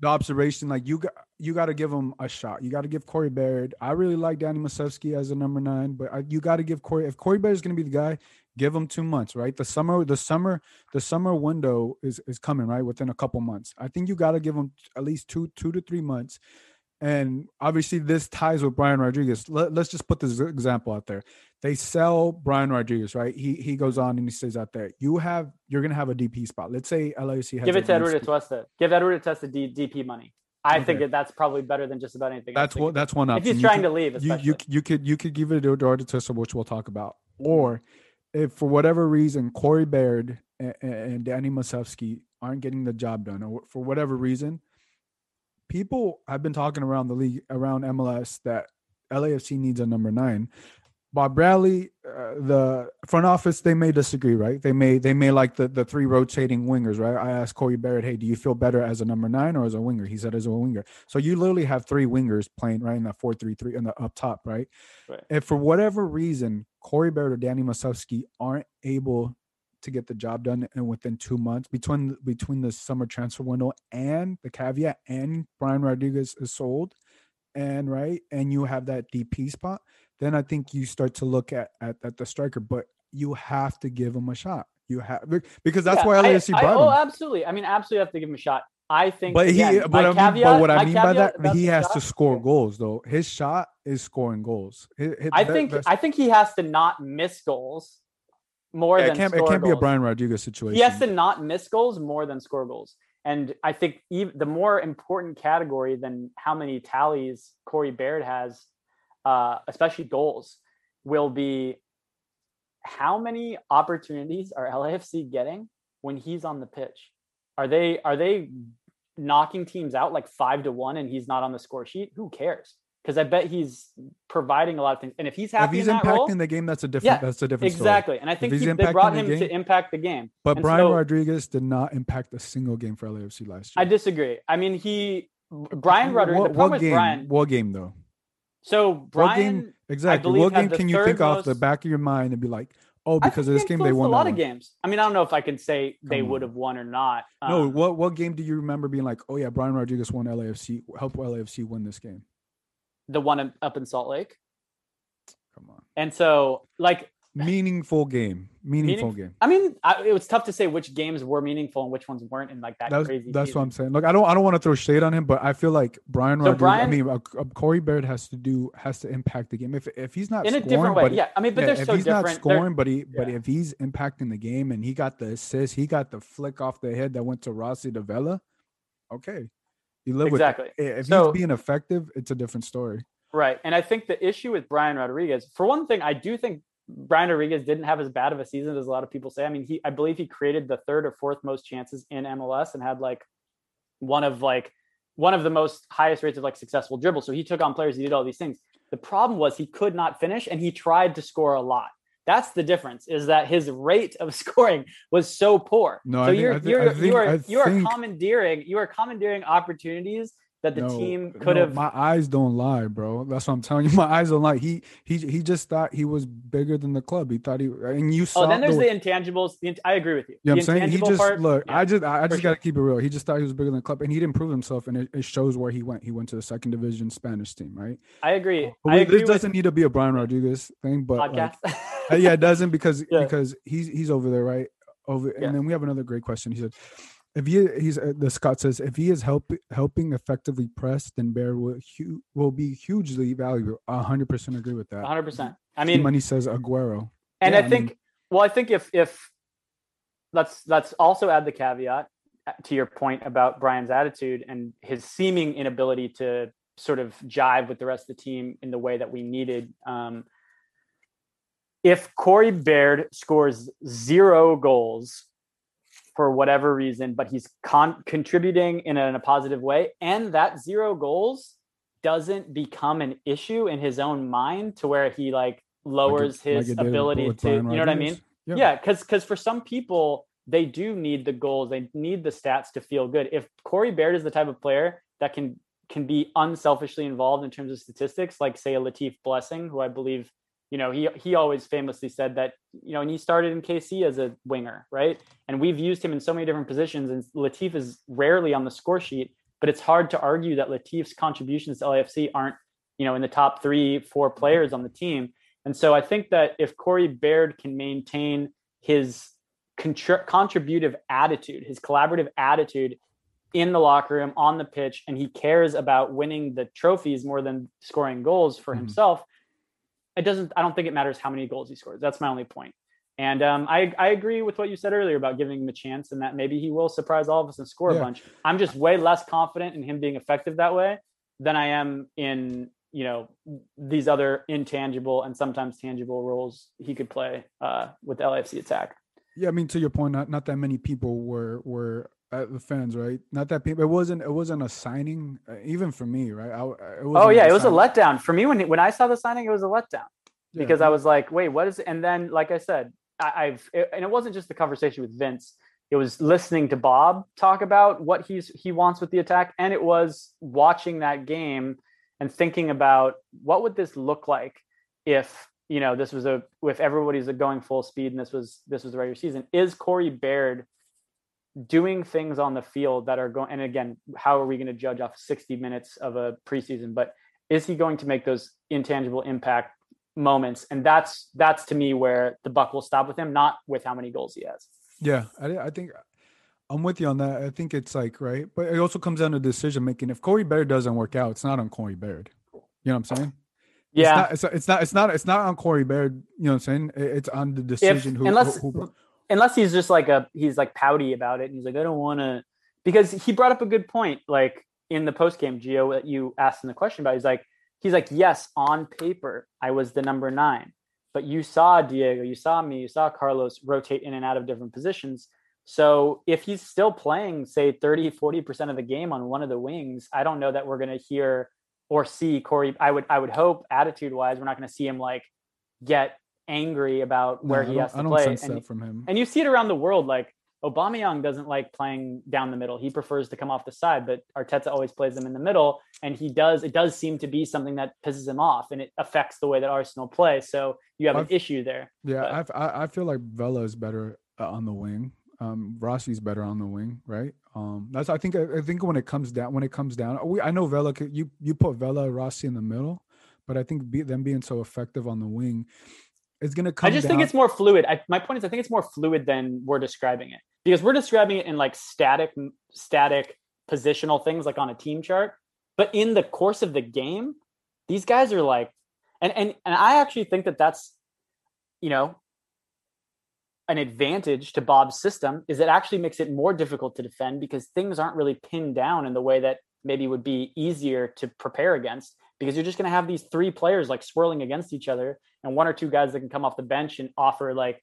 A: the observation like you got you got to give him a shot. You got to give Corey Baird. I really like Danny Musovski as a number nine, but I, you got to give Corey. If Corey Baird is going to be the guy, give him two months. Right, the summer, the summer, the summer window is is coming. Right, within a couple months. I think you got to give him at least two two to three months. And obviously, this ties with Brian Rodriguez. Let, us just put this example out there. They sell Brian Rodriguez, right? He he goes on and he says out there, you have you're gonna have a DP spot. Let's say LAFC has
B: give it to Eduard Atuesta. Give Eduard Atuesta D, DP money. I okay. think that that's probably better than just about anything.
A: That's what that's one option.
B: If he's trying to leave,
A: you, you you could you could give it to Eduard Atuesta, which we'll talk about, or if for whatever reason Corey Baird and, and Danny Musovski aren't getting the job done, or for whatever reason, people have been talking around the league around MLS that LAFC needs a number nine. Bob Bradley, uh, the front office, they may disagree, right? They may they may like the the three rotating wingers, right? I asked Corey Baird, hey, do you feel better as a number nine or as a winger? He said as a winger. So you literally have three wingers playing right in that four three three in the up top, right? right. If for whatever reason Corey Baird or Danny Musovski aren't able to get the job done and within two months between between the summer transfer window and the caveat and Brian Rodriguez is sold, and right, and you have that DP spot then I think you start to look at at, at the striker. But you have to give him a shot. You have because that's yeah, why LAFC
B: I,
A: brought
B: I,
A: oh,
B: him. Oh, absolutely. I mean, absolutely have to give him a shot. I think,
A: but he, again, but, I mean, caveat, but what I mean by that, he has shot, to score goals. Though his shot is scoring goals. His, his,
B: I think, I think he has to not miss goals more yeah, than
A: it can't,
B: it
A: can't
B: be
A: a Brian Rodriguez situation.
B: He has to not miss goals more than score goals. And I think even the more important category than how many tallies Corey Baird has uh, especially goals, will be how many opportunities are LAFC getting when he's on the pitch? Are they are they knocking teams out like five to one and he's not on the score sheet? Who cares? Because I bet he's providing a lot of things. And if he's happy,
A: if he's
B: in
A: impacting
B: role,
A: the game, that's a different. Yeah, that's a different story
B: exactly.
A: Story.
B: And I think he, they brought him the to impact the game.
A: But
B: and
A: Brian so, Rodriguez did not impact a single game for LAFC last year.
B: I disagree. I mean, he Brian Rodriguez.
A: What, what game? Brian, what game though?
B: So Brian,
A: what game, exactly. What game can you think most, off the back of your mind and be like, oh, because of this game they won
B: a lot of games. I mean, I don't know if I can say they would have won or not.
A: Um, no, what what game do you remember being like, oh yeah, Brian Rodriguez won LAFC, help LAFC win this game?
B: The one up in Salt Lake.
A: Come on.
B: And so, like,
A: meaningful game. Meaningful
B: Meaning-
A: game.
B: I mean, I, it was tough to say which games were meaningful and which ones weren't in like that
A: That's,
B: crazy.
A: that's what. I'm saying. Look, I don't I don't want to throw shade on him, but I feel like Brian
B: So
A: Rodriguez.
B: Brian-
A: I mean, uh, uh, Corey Baird has to do has to impact the game. If if he's not
B: in a different way.
A: but
B: Yeah, I mean, but
A: yeah,
B: they're
A: if
B: so
A: he's
B: different.
A: not
B: They're-
A: scoring, but he but if he's impacting the game and he got the assist, he got the flick off the head that went to Rossi Davella. Okay, you live
B: exactly.
A: with it. If
B: So-
A: he's being effective, it's a different story.
B: Right. And I think the issue with Brian Rodriguez, for one thing, I do think Brian Rodriguez didn't have as bad of a season as a lot of people say. I mean, he I believe he created the third or fourth most chances in MLS and had like one of like one of the most highest rates of like successful dribble. So he took on players, he did all these things. The problem was he could not finish and he tried to score a lot. That's the difference is that his rate of scoring was so poor.
A: No,
B: so
A: think-
B: you're
A: I thi-
B: you're
A: I think-
B: you are
A: I
B: you are commandeering you are commandeering opportunities that the
A: No,
B: team could
A: no,
B: have
A: My eyes don't lie, bro. That's what I'm telling you. My eyes don't lie. He he he just thought he was bigger than the club. He thought he and you saw.
B: Oh, then there's
A: the,
B: the intangibles. The, I agree with you.
A: You know
B: the
A: what I'm saying? He just
B: part,
A: look.
B: yeah.
A: I just I, I just
B: sure.
A: gotta keep it real. He just thought he was bigger than the club, and he didn't prove himself. And it, it shows where he went. He went to the second division Spanish team, right?
B: I agree.
A: But
B: I agree
A: this doesn't need to be a Brian Rodriguez thing, but like, uh, yeah, it doesn't because
B: Yeah.
A: because he's he's over there, right? Over,
B: Yeah.
A: and then we have another great question. He said, "If he he's uh, the Scott says if he is help, helping effectively press, then Baird will hu- will be hugely valuable. Hundred percent agree with that.
B: 100%. I mean,
A: money says Aguero.
B: and
A: yeah,
B: I
A: I
B: think,
A: mean-
B: well, I think if if let's let's also add the caveat uh, to your point about Brian's attitude and his seeming inability to sort of jive with the rest of the team in the way that we needed. Um, if Corey Baird scores zero goals for whatever reason, but he's con- contributing in a, in a positive way, and that zero goals doesn't become an issue in his own mind to where he like lowers
A: Like it-
B: his
A: did
B: ability to, you know what I mean?
A: Yeah.
B: Yeah, because because for some people they do need the goals, they need the stats to feel good. If Corey Baird is the type of player that can can be unselfishly involved in terms of statistics, like say a Latif Blessing, who I believe, you know, he he always famously said that, you know, and he started in KC as a winger, right? And we've used him in so many different positions, and Latif is rarely on the score sheet, but it's hard to argue that Latif's contributions to LAFC aren't, you know, in the top three, four players on the team. And so I think that if Corey Baird can maintain his contr- contributive attitude, his collaborative attitude in the locker room, on the pitch, and he cares about winning the trophies more than scoring goals for
A: Mhm.
B: himself, it doesn't, I don't think it matters how many goals he scores. That's my only point. And um, I, I agree with what you said earlier about giving him a chance and that maybe he will surprise all of us and score
A: Yeah.
B: a bunch. I'm just way less confident in him being effective that way than I am in you know these other intangible and sometimes tangible roles he could play uh, with the LAFC attack.
A: Yeah, I mean to your point, not not that many people were were at the fans, right? Not that people. It wasn't it wasn't a signing, uh, even for me, right? I, it
B: Oh yeah, it was a letdown for me when when I saw the signing. It was a letdown
A: Yeah,
B: because I was like, wait, what is? It? And then, like I said, I, I've it, and it wasn't just the conversation with Vince. It was listening to Bob talk about what he's he wants with the attack, and it was watching that game and thinking about what would this look like if you know this was a if everybody's going full speed and this was this was the regular season. Is Corey Baird doing things on the field that are going? And again, how are we going to judge off 60 minutes of a preseason? But is he going to make those intangible impact moments? And that's that's to me where the buck will stop with him, not with how many goals he has.
A: Yeah, I, I think I'm with you on that. I think it's like right, but it also comes down to decision making. If Corey Baird doesn't work out, it's not on Corey Baird. You know what I'm saying?
B: Yeah,
A: it's not. It's, it's not. It's not. It's not on Corey Baird. You know what I'm saying? It's on the
B: if
A: decision. who,
B: unless
A: who, who,
B: unless he's just like a he's like pouty about it and he's like I don't want to because he brought up a good point like in the post game Gio that you asked him the question about. He's like he's like yes on paper I was the number 9 but you saw Diego you saw me you saw Carlos rotate in and out of different positions. So if he's still playing say 30 40% of the game on one of the wings I don't know that we're going to hear or see Corey I would I would hope attitude wise we're not going to see him like get angry about where
A: I
B: he has
A: I
B: to
A: don't
B: play
A: sense
B: and
A: that from him.
B: and you see it around the world. Like Aubameyang doesn't like playing down the middle. He prefers to come off the side, but Arteta always plays him in the middle. And he does, it does seem to be something that pisses him off and it affects the way that Arsenal play. So you have an
A: I've-
B: issue there.
A: Yeah, I I feel like Vela is better uh, on the wing. Um, Rossi's better on the wing, right? Um, that's I think I, I think when it comes down when it comes down, we I know Vela you you put Vela Rossi in the middle, but I think be, them being so effective on the wing, It's gonna come.
B: I just think it's more fluid. I, my point is, I think it's more fluid than we're describing it because we're describing it in like static, static positional things, like on a team chart. But in the course of the game, these guys are like, and and and I actually think that that's, you know, an advantage to Bob's system is it actually makes it more difficult to defend because things aren't really pinned down in the way that maybe would be easier to prepare against because you're just going to have these three players like swirling against each other and one or two guys that can come off the bench and offer like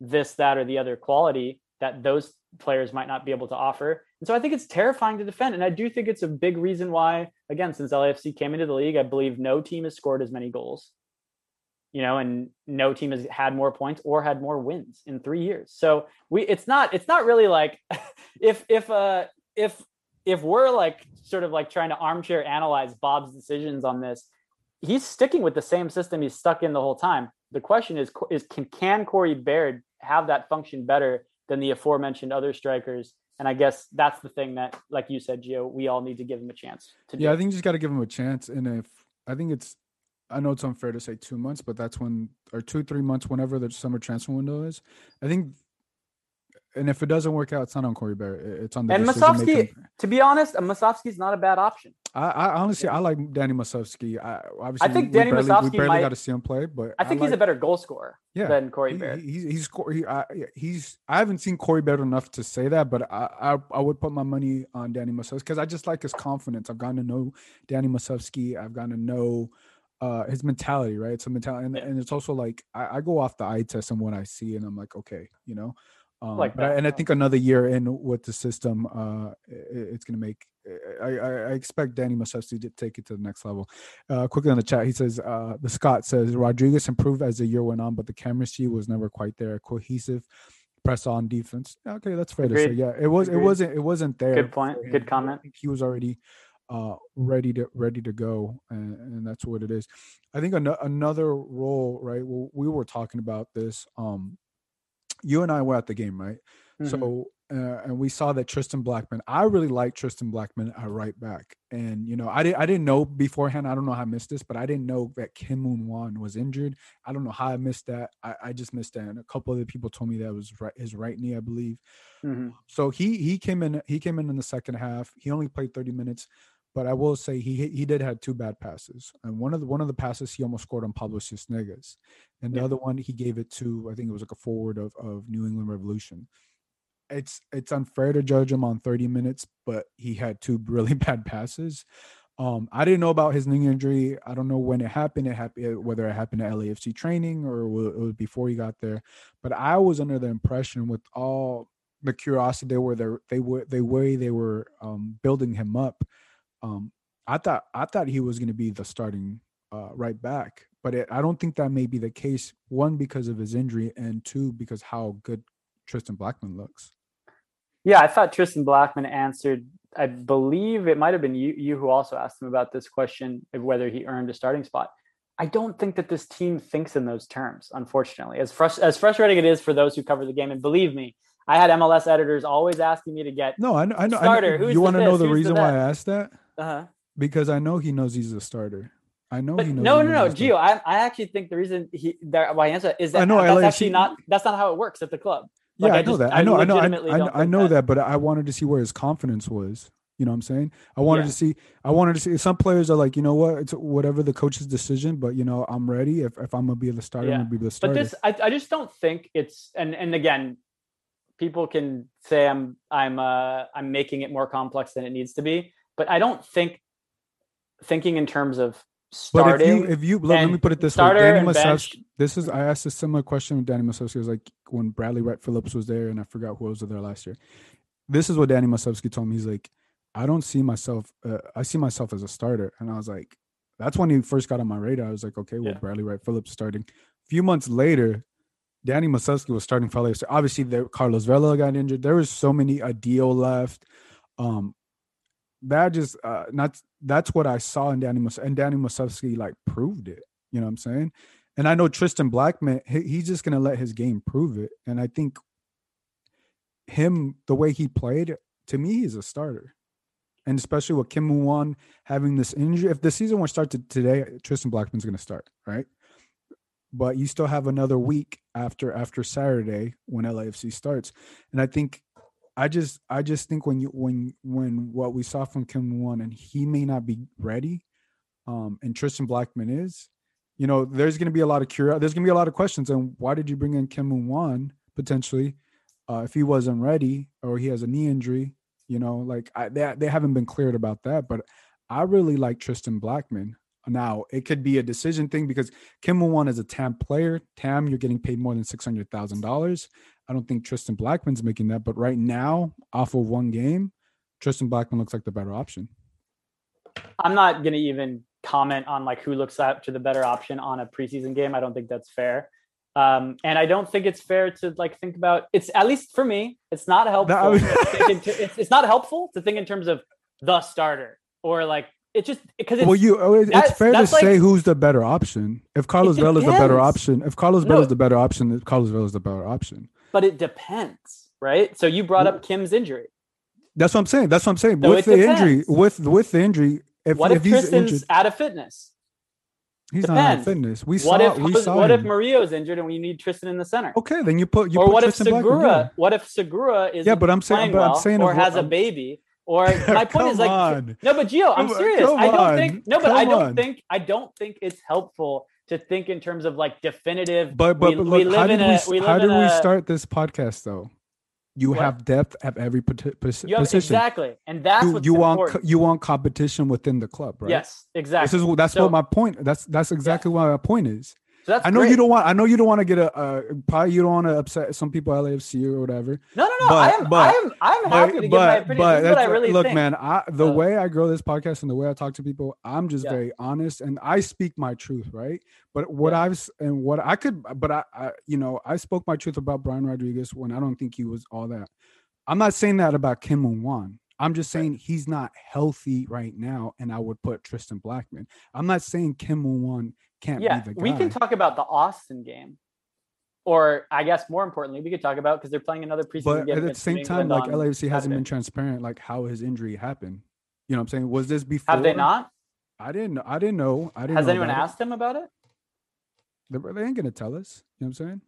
B: this that or the other quality that those players might not be able to offer. And so i think it's terrifying to defend and i do think it's a big reason why again since lafc came into the league i believe no team has scored as many goals you know and no team has had more points or had more wins in three years. So we it's not it's not really like if if uh if if we're like sort of like trying to armchair analyze Bob's decisions on this, he's sticking with the same system he's stuck in the whole time. The question is, is can, can Corey Baird have that function better than the aforementioned other strikers? And I guess that's the thing that, like you said, Gio, we all need to give him a chance to
A: Yeah,
B: do.
A: I think you just got to give him a chance. And if I think it's, I know it's unfair to say two months, but that's when, or two, three months, whenever the summer transfer window is. I think, and if it doesn't work out, it's not on Corey Baird. It's on the
B: And
A: Musovski,
B: to be honest, Musovski's not a bad option.
A: I, I honestly, I like Danny Musovski. I obviously,
B: think
A: we,
B: Danny
A: we barely, we barely
B: might-
A: got to see him play, but
B: I think he's a better goal scorer
A: Yeah,
B: than Corey Baird.
A: he- He's he's he, I, he's I haven't seen Corey Baird enough to say that, but I I, I would put my money on Danny Musovski because I just like his confidence. I've gotten to know Danny Musovski. I've gotten to know uh his mentality, right? It's a mentality, and,
B: Yeah.
A: and it's also like I, I go off the eye test and what I see, and I'm like, okay, you know. Um,
B: Like that.
A: and I think another year in with the system, uh, it's gonna make. I, I, I expect Danny Musovski to take it to the next level. Uh, quickly on the chat, he says uh, the Scott says Rodriguez improved as the year went on, but the chemistry was never quite there. Cohesive press on defense. Okay, that's fair to say. Yeah, it was. It wasn't. It wasn't there.
B: Good point. Good comment.
A: he was already uh, ready to ready to go, and, and that's what it is. I think an- another role, right? Well, we were talking about this. Um, you and I were at the game, right?
B: Mhm.
A: So, uh, and we saw that Tristan Blackman. I really like Tristan Blackman at right back, and you know, I didn't. I didn't know beforehand. I don't know how I missed this, but I didn't know that Kim Moon Hwan was injured. I don't know how I missed that. I, I just missed that, and a couple other people told me that was right, his right knee, I believe.
B: Mhm.
A: So he he came in. He came in in the second half. He only played thirty minutes, but I will say he he did have two bad passes, and one of the one of the passes he almost scored on Pablo Sisniegas, and the
B: Yeah.
A: other one he gave it to I think it was like a forward of of New England Revolution it's it's unfair to judge him on 30 minutes, but he had two really bad passes. Um, I didn't know about his knee injury. I don't know when it happened. It happened whether it happened at LAFC training or it was before he got there. But I was under the impression with all the curiosity they were there, they were the way they were um, building him up. Um, I thought I thought he was going to be the starting uh, right back, but it, I don't think that may be the case. One because of his injury, and two because how good Tristan Blackman looks.
B: Yeah, I thought Tristan Blackman answered. I believe it might have been you, you who also asked him about this question of whether he earned a starting spot. I don't think that this team thinks in those terms, unfortunately. As frus- as frustrating it is for those who cover the game, and believe me, I had MLS editors always asking me to get.
A: No, I know. I know.
B: Starter,
A: I know you want to know the reason why I asked that?
B: Uh-huh.
A: Because I know he knows he's a starter. I know
B: But
A: he knows.
B: no,
A: he
B: no,
A: knows
B: no, Gio. I, I actually think the reason he that why answer is
A: I
B: that
A: know,
B: that's
A: LAFC
B: actually not that's not how it works at the club.
A: Yeah, I,
B: I
A: know
B: just-
A: that.
B: I
A: I know. I know. I, I, I know
B: that.
A: that. But I wanted to see where his confidence was. You know what I'm saying? I wanted
B: Yeah.
A: to see. I wanted to see. Some players are like, you know what? It's whatever the coach's decision. But you know, I'm ready. If if I'm gonna be the starter, I'm gonna be the starter.
B: But this, I, I just don't think it's and and again, people can say I'm I'm uh I'm making it more complex than it needs to be, but I don't think thinking in terms of
A: But if
B: starting.
A: you if you let, let me put it this way, Danny Musovski. This is I asked a similar question with Danny Musovski. It was like when Bradley Wright Phillips was there, and I forgot who was there last year. This is what Danny Musovski told me. He's like, I don't see myself. Uh, I see myself as a starter, and I was like, that's when he first got on my radar. I was like, okay, well,
B: Yeah.
A: Bradley Wright Phillips starting. A few months later, Danny Musovski was starting for LAFC. Obviously, there Carlos Vela got injured. There was so many a deal left. Um, that just uh, not that's what I saw in Danny Mas- and Danny Musovski like proved it. You know what I'm saying? And I know Tristan Blackman, he, he's just gonna let his game prove it. And I think him the way he played to me, he's a starter. And especially with Kim Won having this injury, if the season were started today, Tristan Blackman's gonna start, right? but you still have another week after after Saturday when LAFC starts. And I think I just I just think when you when when what we saw from Kim Won and he may not be ready, um, and Tristan Blackman is, you know, there's going to be a lot of curiosity. There's going to be a lot of questions. And why did you bring in Kim Won potentially uh, if he wasn't ready or he has a knee injury? You know, like I, they they haven't been cleared about that. But I really like Tristan Blackman. Now it could be a decision thing because Kim Won is a TAM player. TAM, you're getting paid more than six hundred thousand dollars. I don't think Tristan Blackman's making that. But right now, off of one game, Tristan Blackman looks like the better option.
B: I'm not going to even comment on like who looks up to the better option on a preseason game. I don't think that's fair. Um, and I don't think it's fair to like think about it's at least for me, it's not helpful. it's, it's, not helpful to think in terms of the starter or like it's just because it's,
A: well, you oh, it's fair to like, say who's the better option. If Carlos Vela is the better option, if Carlos Vela is the better option, Carlos Vela is the better option.
B: But it depends, right? So you brought up Kim's injury.
A: That's what I'm saying. That's what I'm saying. So with the depends. injury, with with the injury,
B: if, what if, if Tristan's injured, out of fitness?
A: He's Depends. not out of fitness. We
B: what
A: saw.
B: If,
A: we saw
B: what
A: him.
B: if Murillo's injured and we need Tristan in the center?
A: Okay, then you put. You
B: or
A: put
B: what
A: Tristan
B: if Segura? What if Segura is
A: yeah? But I'm saying, but I'm saying,
B: or has a baby. Or my point is like on. no, but Gio, I'm serious. I don't on. think no, but Come I don't on. think I don't think it's helpful to think in terms of like definitive.
A: But but, we, but look, we live how did in we, a, we how did we a, start this podcast though? You what? have depth at every position.
B: exactly, and that's
A: you, you want you want competition within the club, right?
B: Yes, exactly.
A: This is that's so, what my point. That's that's exactly yeah. what my point is. So that's I know great. you don't want. I know you don't want to get a. Uh, probably you don't want to upset some people at LAFC or whatever.
B: No, no, no. But, I am. But, I am. I'm happy but, to give my opinion. But this is what I really
A: look,
B: think.
A: man. I, the uh, way I grow this podcast and the way I talk to people, I'm just yeah. very honest and I speak my truth, right? But what yeah. I've and what I could, but I, I, you know, I spoke my truth about Brian Rodriguez when I don't think he was all that. I'm not saying that about Kim Moon Hwan. I'm just saying he's not healthy right now, and I would put Tristan Blackman. I'm not saying Kim Wan can't yeah, be the guy.
B: We can talk about the Austin game. Or I guess more importantly, we could talk about because they're playing another preseason
A: but
B: game.
A: at the same time, like LAFC hasn't been transparent, like how his injury happened. You know what I'm saying? Was this before?
B: Have they not?
A: I didn't know. I didn't know. I didn't
B: Has anyone asked it. him about it?
A: They, they ain't gonna tell us. You know what I'm saying?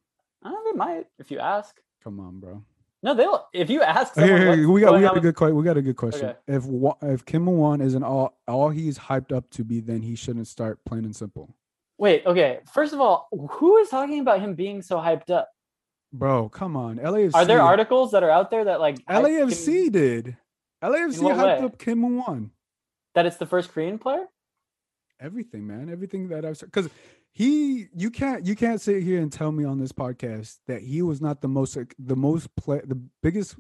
B: I don't know, they might if you ask.
A: Come on, bro.
B: No, they'll. If you ask,
A: someone, here, here, we got we got a good question. We got a good question. Okay. If if Kim Wan isn't all all he's hyped up to be, then he shouldn't start plain and simple.
B: Wait, okay. First of all, who is talking about him being so hyped up?
A: Bro, come on, LAFC.
B: Are there articles that are out there that like
A: LAFC Kim... did? LAFC hyped way? up Kim Wan.
B: That it's the first Korean player.
A: Everything, man. Everything that I've because he you can't you can't sit here and tell me on this podcast that he was not the most the most play the biggest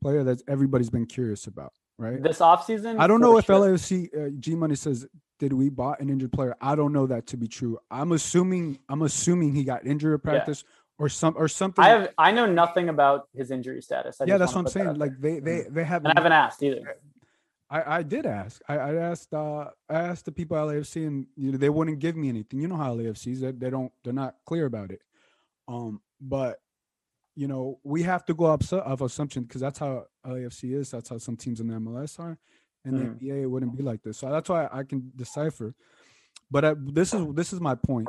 A: player that everybody's been curious about right?
B: This offseason?
A: I don't know if sure. lafc uh, g money says did we bought an injured player? I don't know that to be true. I'm assuming i'm assuming he got injured at practice yeah. or some or something
B: i have i know nothing about his injury status. I
A: yeah that's what i'm saying. like they they mm-hmm. they haven't
B: and i haven't asked either
A: I, I did ask. I, I asked uh I asked the people at LAFC and you know they wouldn't give me anything. You know how LAFC's they, they don't they're not clear about it. Um but you know, we have to go up of assumption because that's how LAFC is. That's how some teams in the MLS are. And mm. the NBA it wouldn't be like this. So that's why I can decipher. But uh, this is this is my point.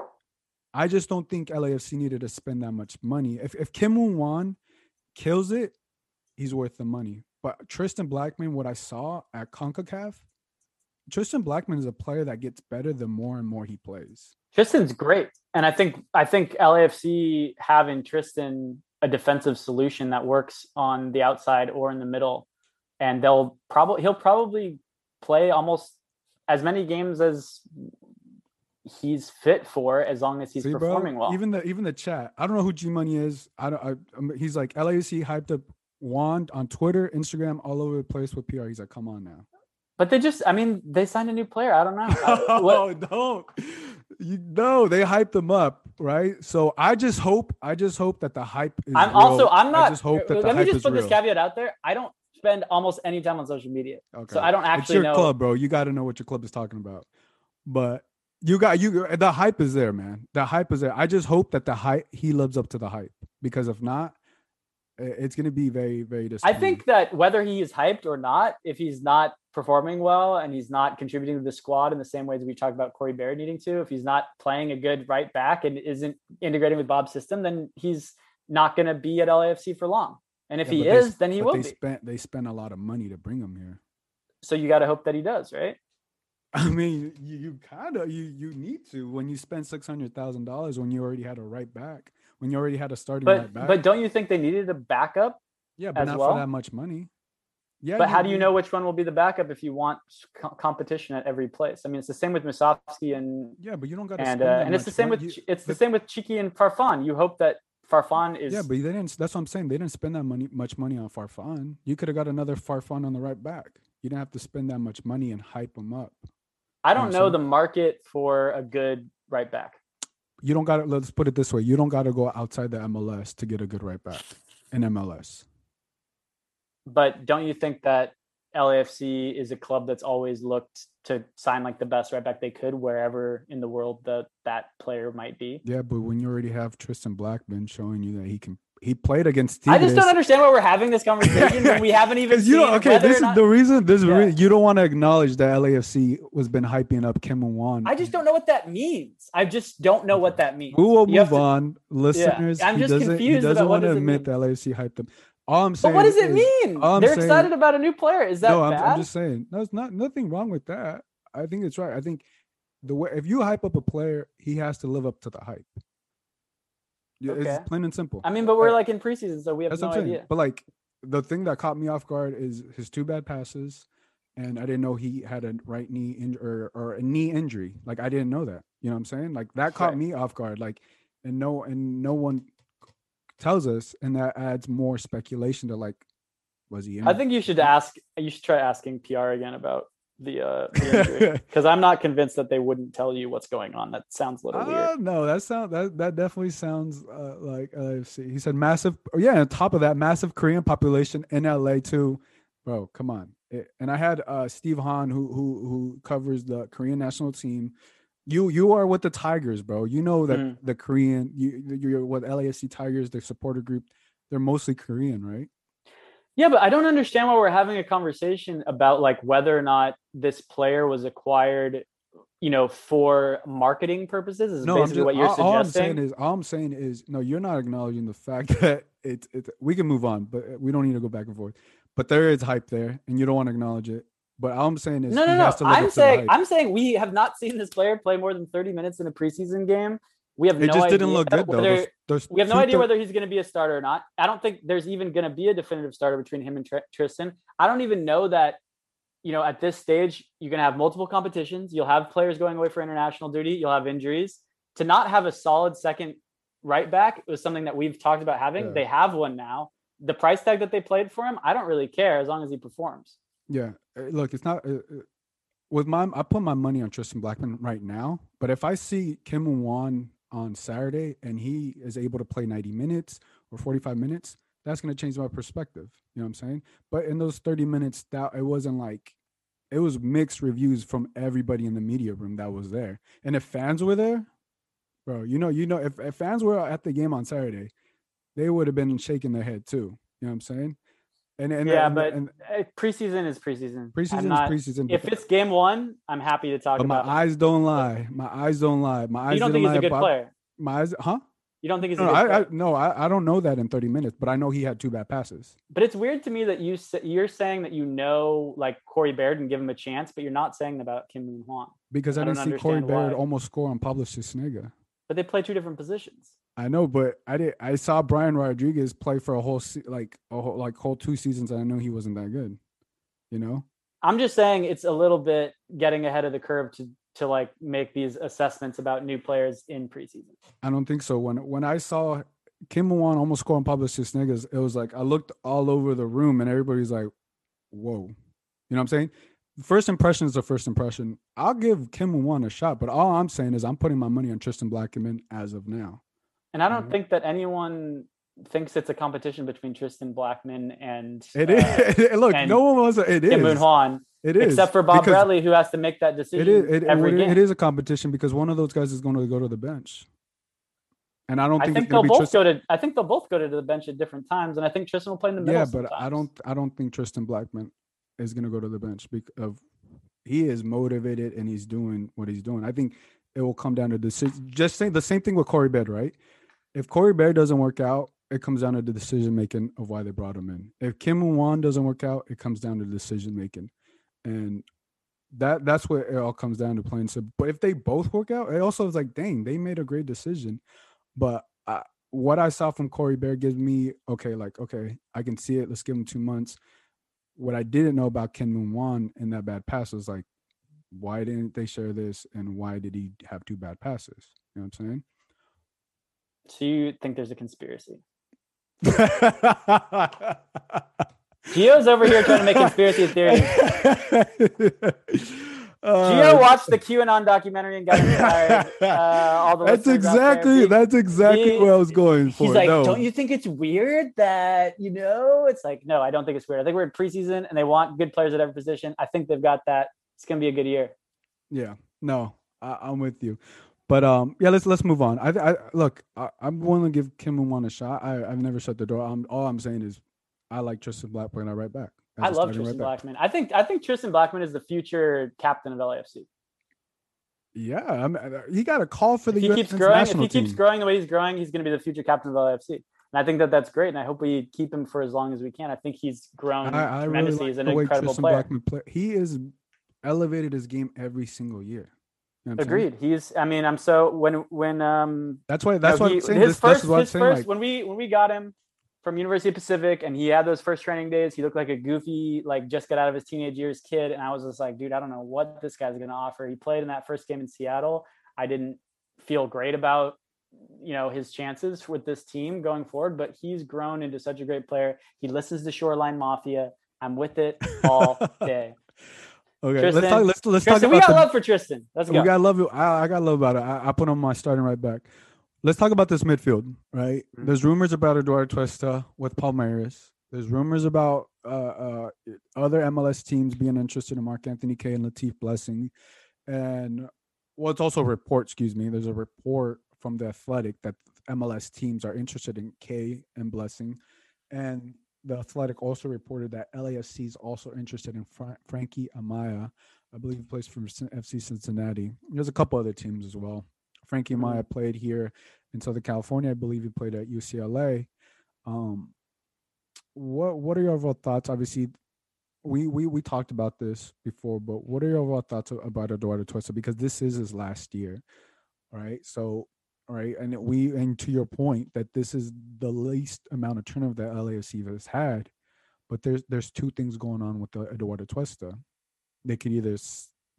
A: I just don't think LAFC needed to spend that much money. If if Kim Won kills it, he's worth the money. But Tristan Blackman, what I saw at CONCACAF, Tristan Blackman is a player that gets better the more and more he plays.
B: Tristan's great. And I think I think LAFC having Tristan a defensive solution that works on the outside or in the middle. And they'll probably he'll probably play almost as many games as he's fit for as long as he's See, performing bro, well.
A: Even the even the chat. I don't know who G Money is. I don't. I, he's like LAC hyped up Wand on Twitter, Instagram, all over the place with PR. He's like, come on now.
B: But they just, I mean, they signed a new player. I don't know.
A: oh, don't. You know, they hyped them up, right? So I just hope, I just hope that the hype is
B: I'm
A: real.
B: also, I'm not,
A: I just hope that
B: let
A: me
B: just put
A: real.
B: this caveat out there. I don't spend almost any time on social media. Okay. So I don't actually
A: it's your
B: know.
A: club, bro. You got to know what your club is talking about. But you got, you, the hype is there, man. The hype is there. I just hope that the hype, he lives up to the hype because if not, it's going to be very, very
B: I think that whether he is hyped or not, if he's not performing well and he's not contributing to the squad in the same ways we talked about Corey Baird needing to, if he's not playing a good right back and isn't integrating with Bob's system, then he's not going to be at LAFC for long. And if
A: Yeah,
B: he
A: but they
B: is, then he will
A: they
B: be.
A: Spent, they spent a lot of money to bring him here.
B: So you got to hope that he does, right?
A: I mean, you, you kind of you you need to when you spend six hundred thousand dollars when you already had a right back when you already had a starting right
B: But
A: back.
B: but don't you think they needed a backup?
A: yeah, but not
B: well?
A: for that much money. Yeah,
B: But how do you know which one will be the backup if you want co- competition at every place? I mean, it's the same with Musovski and
A: Yeah, but you don't got to.
B: and uh, and it's the same
A: money.
B: with
A: You-
B: it's the same with Chiki and Farfan. You hope that Farfan is
A: Yeah, but they didn't. That's what I'm saying. They didn't spend that money, much money on Farfan. You could have got another Farfan on the right back. You didn't have to spend that much money and hype him up.
B: I don't
A: I'm
B: know
A: saying?
B: the market for a good right back.
A: You don't got to. Let's put it this way: you don't got to go outside the MLS to get a good right back in MLS.
B: But don't you think that LAFC is a club that's always looked to sign like the best right back they could wherever in the world that that player might be?
A: Yeah, but when you already have Tristan Blackman showing you that he can, he played against.
B: I just don't understand why we're having this conversation when we haven't even
A: you don't. Okay, this is
B: not-
A: the reason. This is
B: Yeah.
A: re- you don't want to acknowledge that LAFC was been hyping up Kim and Wan.
B: I just don't know what that means. I just don't know what that means.
A: We will
B: You
A: move
B: to-
A: on, listeners.
B: I'm
A: he
B: just
A: doesn't,
B: confused
A: He doesn't want to admit
B: mean.
A: that LAFC hyped them. All I'm saying.
B: But what does it
A: is-
B: mean?
A: I'm
B: They're
A: saying-
B: excited about a new player. Is that
A: no, I'm,
B: bad?
A: I'm just saying. There's not nothing wrong with that. I think it's right. I think the way if you hype up a player, he has to live up to the hype. Yeah,
B: Okay.
A: It's plain and simple.
B: I mean, but we're like in preseason, so we have
A: That's
B: no
A: what I'm saying.
B: idea.
A: But like the thing that caught me off guard is his two bad passes, and I didn't know he had a right knee in, or or a knee injury. Like I didn't know that. You know what I'm saying? Like that caught
B: Right.
A: me off guard. Like and no and no one tells us, and that adds more speculation to like was he?
B: I think you should ask. You should try asking PR again about the uh because I'm not convinced that they wouldn't tell you what's going on. That sounds a little
A: Uh,
B: weird.
A: no, that sound that that definitely sounds uh, like LAFC. He said massive. Oh, yeah, on top of that, massive Korean population in LA too, bro. Come on. It- and I had uh, Steve Hahn, who who who covers the Korean national team. You you are with the Tigers, bro. You know that
B: Mm.
A: the Korean you you're with LAFC Tigers, the supporter group. They're mostly Korean, right?
B: Yeah, but I don't understand why we're having a conversation about like whether or not this player was acquired, you know, for marketing purposes. Is
A: No, I'm
B: basically
A: just,
B: what you're
A: all, all I'm saying is all I'm saying is no, you're not acknowledging the fact that it's it's we can move on, but we don't need to go back and forth. But there is hype there, and you don't want to acknowledge it. But all I'm saying is
B: no, no, no. I'm
A: up to the
B: saying. I'm saying we have not seen this player play more than 30 minutes in a preseason game. We have
A: it
B: no
A: just
B: idea
A: didn't look good though.
B: whether-
A: Those- those
B: we have no idea
A: thir-
B: whether he's going to be a starter or not. I don't think there's even going to be a definitive starter between him and Tr- Tristan. I don't even know that, you know, at this stage, you're going to have multiple competitions. You'll have players going away for international duty. You'll have injuries. To not have a solid second right back was something that we've talked about having.
A: Yeah.
B: They have one now. The price tag that they played for him, I don't really care as long as he performs.
A: Yeah, uh, look, it's not. Uh, uh, with my, I put my money on Tristan Blackman right now. But if I see Kim Wan on Saturday and he is able to play 90 minutes or 45 minutes, that's going to change my perspective. You know what I'm saying? But in those 30 minutes, that it wasn't like it was mixed reviews from everybody in the media room that was there. And if fans were there, bro, you know, you know, if, if fans were at the game on Saturday, they would have been shaking their head too. You know what I'm saying? And and
B: Yeah,
A: and,
B: but
A: and
B: Uh, Preseason is preseason.
A: Preseason
B: not-
A: is preseason.
B: If it's game one, I'm happy to talk
A: but my
B: about. it.
A: My eyes don't lie. My eyes don't lie. My eyes
B: You don't think he's a good player?
A: My eyes, huh?
B: You don't think he's
A: No,
B: a good
A: I,
B: player?
A: I no, I, I don't know that in 30 minutes, but I know he had two bad passes.
B: But it's weird to me that you you're saying that you know like Corey Baird and give him a chance, but you're not saying about Kim Moon Hwan.
A: Because I,
B: I
A: didn't see Corey Baird
B: why.
A: almost score on Pablo Sisniega.
B: But they play two different positions.
A: I know, but I did. I saw Brian Rodriguez play for a whole se- like a whole like whole two seasons, and I know he wasn't that good. You know,
B: I'm just saying it's a little bit getting ahead of the curve to to like make these assessments about new players in preseason.
A: I don't think so. When when I saw Kim Wan almost score on Pablo Sisniegas, it was like I looked all over the room, and everybody's like, "Whoa," you know what I'm saying? First impression is the first impression. I'll give Kim Wan a shot, but all I'm saying is I'm putting my money on Tristan Blackman as of now.
B: And I don't think that anyone thinks it's a competition between Tristan Blackman and
A: It
B: uh,
A: is. Look,
B: and
A: no one wants. to- It
B: Kim Moon. Hwan,
A: It is.
B: except for Bob Bradley, who has to make that decision
A: is. It,
B: every
A: it-
B: game.
A: it is a competition because one of those guys is going to go to the bench. And I don't
B: I
A: think,
B: think
A: it's gonna
B: they'll both
A: Tristan.
B: go to. I think they'll both go to the bench at different times, and I think Tristan will play in the middle.
A: Yeah, but I don't. I don't think Tristan Blackman is gonna go to the bench because of he is motivated and he's doing what he's doing. I think it will come down to decision. Just say the same thing with Corey Baird, right? If Corey Baird doesn't work out, it comes down to the decision making of why they brought him in. If Kim and Wan doesn't work out, it comes down to decision making, and that that's what it all comes down to playing. So, but if they both work out, it also is like, dang, they made a great decision. But I, what I saw from Corey Baird gives me okay, like okay, I can see it. Let's give him two months. What I didn't know about Kim Moon Hwan in that bad pass was like, why didn't they share this, and why did he have two bad passes? You know what I'm saying?
B: So you think there's a conspiracy? Gio's over here trying to make conspiracy theories.
A: Uh,
B: Gio watched the QAnon documentary and got inspired. Uh, all the
A: that's exactly that's exactly
B: he-
A: what I was going for.
B: He's like,
A: no.
B: don't you think it's weird that you know? It's like, no, I don't think it's weird. I think we're in preseason and they want good players at every position. I think they've got that. It's gonna be a good year.
A: Yeah, no, I, I'm with you. But um, yeah, let's let's move on. I, I look, I, I'm willing to give Kim Moon Hwan a shot. I, I've never shut the door. I'm all I'm saying is, I like Tristan Blackmon. I right back.
B: I love Tristan
A: right.
B: Blackmon. I think I think Tristan Blackmon is the future captain of LAFC.
A: Yeah, I mean, uh, he got a call for
B: If
A: the
B: he
A: US
B: keeps growing, if he keeps growing the way he's growing, he's going to be the future captain of LAFC. And I think that that's great. And I hope we keep him for as long as we can. I think he's grown
A: I, I really
B: tremendously.
A: like
B: he's an incredible
A: Tristan
B: player.
A: Blackmon play. He is elevated his game every single year. You know I'm saying?
B: Agreed. He's. I mean, I'm so when when um
A: That's why. That's
B: No,
A: why
B: he- his
A: this.
B: first,
A: this is what I'm
B: his
A: saying.
B: first
A: Like,
B: when we when we got him from University of Pacific and he had those first training days, he looked like a goofy, like just got out of his teenage years kid. And I was just like, dude, I don't know what this guy's gonna offer. He played in that first game in Seattle. I didn't feel great about you know his chances with this team going forward, but he's grown into such a great player. He listens to Shoreline Mafia. I'm with it all day.
A: okay,
B: Tristan,
A: let's talk. Let's let's
B: Tristan,
A: talk
B: we got
A: the,
B: love for Tristan. Let's go We
A: got love. I, I got love about it. I, I put on my starting right back. Let's talk about this midfield, right?
B: Mhm.
A: There's rumors about Eduard Atuesta with Palmeiras. There's rumors about uh, uh, other MLS teams being interested in Mark-Anthony Kaye and Latif Blessing, and well, it's also a report. Excuse me. There's a report from the Athletic that MLS teams are interested in Kaye and Blessing, and the Athletic also reported that LAFC is also interested in Fra- Frankie Amaya. I believe he plays for FC Cincinnati. There's a couple other teams as well. Frankie
B: Mhm.
A: Played here in Southern California. I believe he played at UCLA. Um, what what are your overall thoughts? Obviously, we we we talked about this before, but what are your overall thoughts about Eduard Atuesta? Because this is his last year, right? So, right, and we and to your point that this is the least amount of turnover that LAFC has had, but there's there's two things going on with the Eduard Atuesta. They could either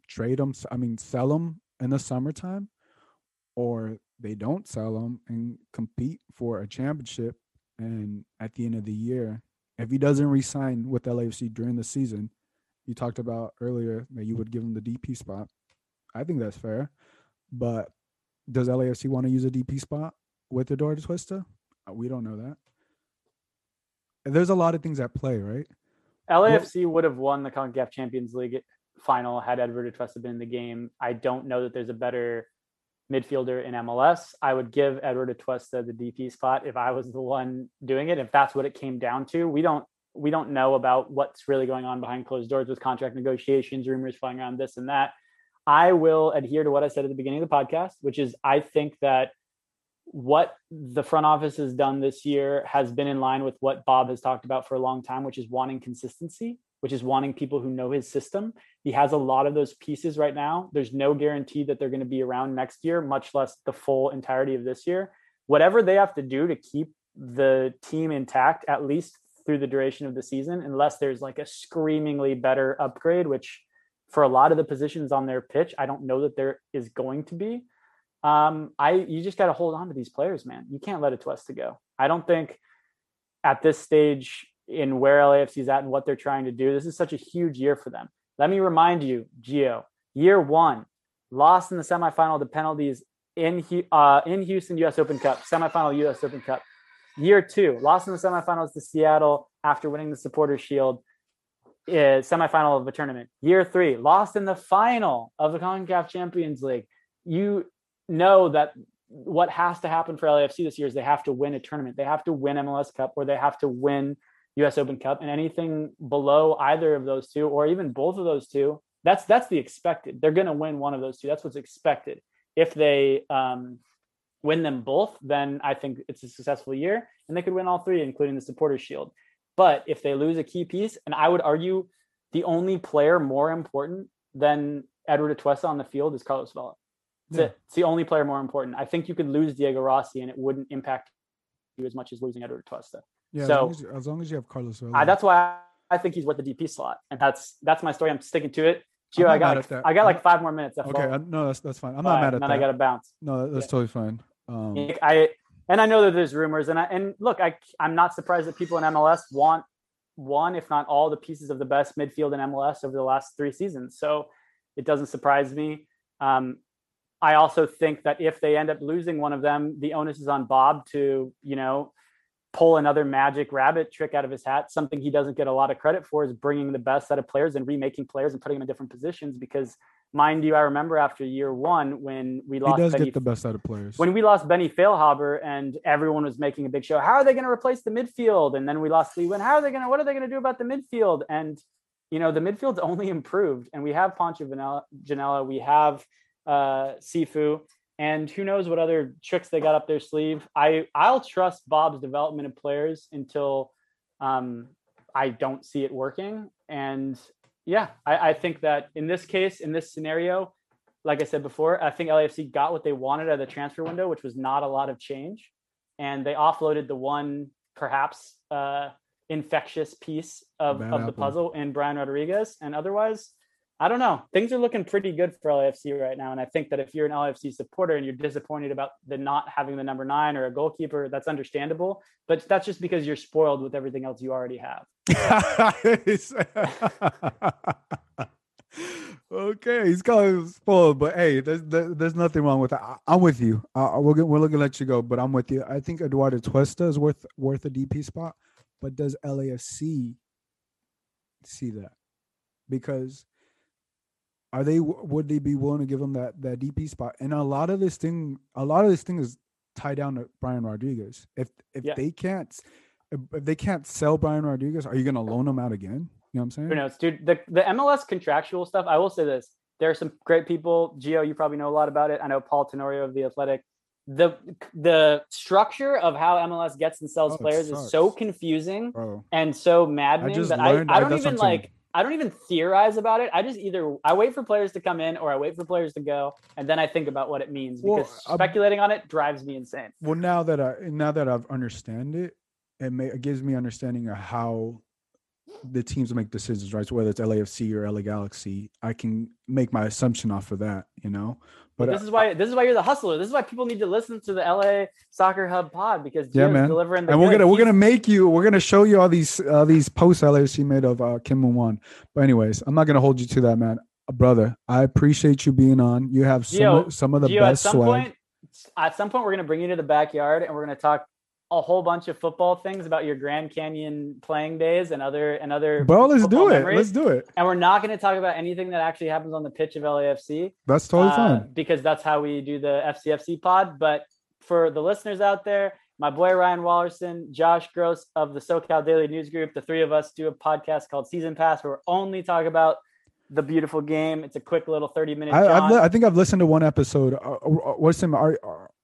A: trade him, I mean, sell him in the summertime, or they don't sell him and compete for a championship. And at the end of the year, if he doesn't resign with LAFC during the season, you talked about earlier that you would give him the DP spot. I think that's fair. But does LAFC want to use a DP spot with Eduard Atuesta? Uh, We don't know that. There's a lot of things at play, right?
B: LAFC would have won the CONCACAF Champions League final had Eduard Atuesta been in the game. I don't know that there's a better midfielder in MLS. I would give Eduard Atuesta the DP spot if I was the one doing it. If that's what it came down to, we don't we don't know about what's really going on behind closed doors with contract negotiations, rumors flying around this and that. I will adhere to what I said at the beginning of the podcast, which is I think that what the front office has done this year has been in line with what Bob has talked about for a long time, which is wanting consistency, which is wanting people who know his system. He has a lot of those pieces right now. There's no guarantee that they're going to be around next year, much less the full entirety of this year. Whatever they have to do to keep the team intact, at least through the duration of the season, unless there's like a screamingly better upgrade, which for a lot of the positions on their pitch, I don't know that there is going to be um, I you just got to hold on to these players, man. You can't let it to us to go. I don't think at this stage in where LAFC is at and what they're trying to do, this is such a huge year for them. Let me remind you, Gio, year one, lost in the semifinal to penalties in uh, in Houston U.S. Open Cup, semifinal U.S. Open Cup. Year two, lost in the semifinals to Seattle after winning the Supporters' Shield, uh, semifinal of the tournament. Year three, lost in the final of the CONCACAF Champions League. You know that what has to happen for LAFC this year is they have to win a tournament. They have to win MLS Cup or they have to win US Open Cup and anything below either of those two or even both of those two, that's that's the expected. They're going to win one of those two. That's what's expected. If they um, win them both, then I think it's a successful year and they could win all three including the supporter shield. But if they lose a key piece and I would argue the only player more important than Eduard Atuesta on the field is Carlos Vela. That's yeah. it. It's the only player more important. I think you could lose Diego Rossi and it wouldn't impact you as much as losing Eduard Atuesta.
A: Yeah, so as long as, you, as, long as you have Carlos Vela.
B: I, that's why I think he's worth the DP slot, and that's that's my story. I'm sticking to it. Gio, I got like, I got like five more minutes.
A: Okay, I, no, that's that's fine. I'm not right, mad at
B: then
A: that.
B: I got to bounce.
A: No, that's yeah. totally fine. Um,
B: I and I know that there's rumors, and I and look, I I'm not surprised that people in MLS want one, if not all, the pieces of the best midfield in MLS over the last three seasons. So it doesn't surprise me. Um, I also think that if they end up losing one of them, the onus is on Bob to, you know, pull another magic rabbit trick out of his hat. Something he doesn't get a lot of credit for is bringing the best set of players and remaking players and putting them in different positions. Because, mind you, I remember after year one when we lost.
A: He does
B: Benny,
A: get the best out of players.
B: When we lost Benny Feilhaber and everyone was making a big show, how are they going to replace the midfield? And then we lost Lee Nguyen. How are they going to? What are they going to do about the midfield? And you know, the midfield's only improved, and we have Poncho Ginella, we have uh, Cifu, and who knows what other tricks they got up their sleeve. I I'll trust Bob's development of players until um, I don't see it working. And yeah, I, I think that in this case, in this scenario, like I said before, I think LAFC got what they wanted at the transfer window, which was not a lot of change, and they offloaded the one perhaps uh, infectious piece of, of the puzzle in Brian Rodriguez. And otherwise, I don't know. Things are looking pretty good for LAFC right now. And I think that if you're an LAFC supporter and you're disappointed about the not having the number nine or a goalkeeper, that's understandable. But that's just because you're spoiled with everything else you already have.
A: okay, he's calling spoiled, but hey, there's there's nothing wrong with that. I'm with you. Uh, we're we're looking to let you go, but I'm with you. I think Eduard Atuesta is worth worth a DP spot. But does LAFC see that? Because are they would they be willing to give him that that DP spot? And a lot of this thing, a lot of this thing is tied down to Brian Rodriguez. If if yeah. they can't if, they can't sell Brian Rodriguez, are you going to loan him out again? You know what I'm saying?
B: Who knows, dude? The the MLS contractual stuff. I will say this: there are some great people. Gio, you probably know a lot about it. I know Paul Tenorio of the Athletic the the structure of how MLS gets and sells oh, players is so confusing Bro. and so maddening I that learned, I, I don't even like I don't even theorize about it. I just either I wait for players to come in or I wait for players to go, and then I think about what it means because well, speculating on it drives me insane.
A: Well, now that I now that I've understand it, it, may, it gives me understanding of how the teams make decisions, right? So whether it's LAFC or LA Galaxy, I can make my assumption off of that, you know.
B: But this is why this is why you're the hustler. This is why people need to listen to the LA Soccer Hub pod because Gio's yeah, man. delivering the
A: and we're gonna we're gonna make you we're gonna show you all these uh, these posts LAFC made of uh, Kim Wan. But anyways, I'm not gonna hold you to that, man. Uh, brother, I appreciate you being on. You have some Gio, some of the Gio, best
B: at some
A: swag.
B: Point, at some point, we're gonna bring you to the backyard and we're gonna talk a whole bunch of football things about your Grand Canyon playing days and other and other.
A: Bro, let's do it. Let's do it.
B: And we're not going to talk about anything that actually happens on the pitch of LAFC.
A: That's totally uh, fine
B: because that's how we do the FCFC pod. But for the listeners out there, my boy Ryan Wallerson, Josh Gross of the SoCal Daily News Group, the three of us do a podcast called Season Pass where we only talk about the beautiful game. It's a quick little 30 minute.
A: I, I think I've listened to one episode. Uh, uh what's him?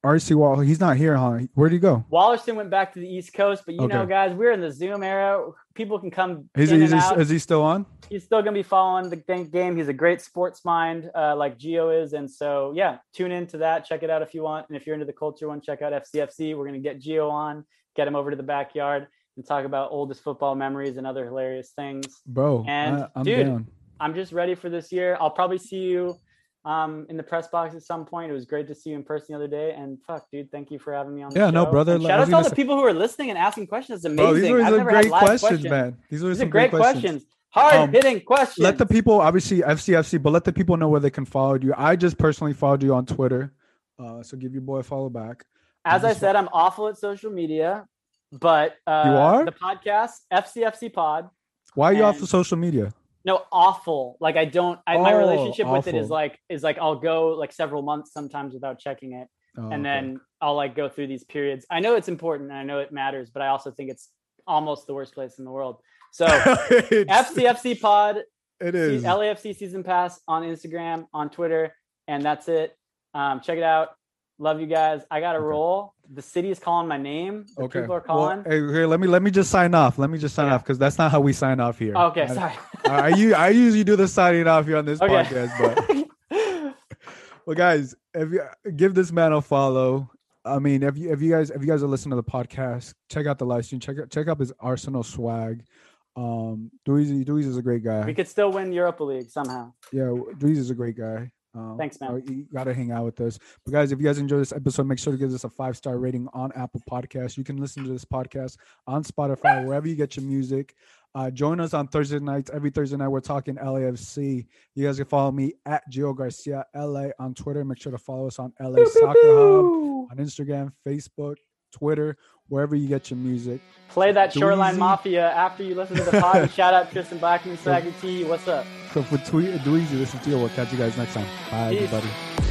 A: RC Wall, he's not here, huh? Where'd he go?
B: Wallerson went back to the East Coast, but you okay. know, guys, we're in the Zoom era. People can come. In
A: he's,
B: and out.
A: Is he still on?
B: He's still going to be following the game. He's a great sports mind, uh, like Gio is, and so yeah, tune into that. Check it out if you want, and if you're into the culture one, check out FCFC. We're going to get Gio on, get him over to the backyard, and talk about oldest football memories and other hilarious things.
A: Bro,
B: and
A: I,
B: dude,
A: down.
B: I'm just ready for this year. I'll probably see you um, in the press box at some point. It was great to see you in person the other day. And fuck, dude, thank you for having me on.
A: Yeah,
B: no,
A: brother.
B: shout out to all the people who are listening and asking questions. It's amazing.
A: Bro, these were some great questions, questions, man. These were some
B: great questions. questions. Hard um, hitting questions.
A: Let the people, obviously FCFC, but let the people know where they can follow you. I just personally followed you on Twitter, uh, so give your boy a follow back.
B: As I, I said, I'm awful at social media, but uh,
A: you are
B: the podcast FCFC Pod.
A: Why are you off of social media?
B: No awful like i don't I, oh, my relationship awful. with it is like is like i'll go like several months sometimes without checking it
A: Oh,
B: and
A: okay.
B: then I'll like go through these periods. I know it's important and I know it matters, but I also think it's almost the worst place in the world. So FCFC Pod,
A: it is.
B: LAFC Season Pass on Instagram, on Twitter, and that's it. Um, check it out. Love you guys. I got to
A: Okay.
B: roll. The city is calling my name. The
A: okay.
B: People are
A: Well,
B: calling.
A: hey, here, let me let me just sign off. Let me just sign
B: Okay.
A: off because that's not how we sign off here.
B: okay,
A: I,
B: sorry.
A: I, u- I usually do the signing off here on this
B: Okay.
A: podcast, but well, guys, if you give this man a follow. I mean, if you if you guys if you guys are listening to the podcast, check out the live stream. Check out check out his Arsenal swag. Um, Dweezy Dweezy is a great guy.
B: we could still win Europa League somehow.
A: Yeah, Dweezy is a great guy. Um,
B: Thanks, man.
A: You got to hang out with us. But guys, if you guys enjoyed this episode, make sure to give us a five star rating on Apple Podcasts. You can listen to this podcast on Spotify, wherever you get your music. Uh, join us on Thursday nights. Every Thursday night, we're talking LAFC. You guys can follow me at Gio Garcia LA on Twitter. Make sure to follow us on LA Soccer Hub on Instagram, Facebook, Twitter, wherever you get your music.
B: Play that Shoreline
A: Dweezy.
B: Mafia after you listen to the pod. shout out Tristan Blackmon, Swagger T. What's up?
A: So for Tweet Dweezy, this is Gio. We'll catch you guys next time. Bye,
B: Peace.
A: everybody.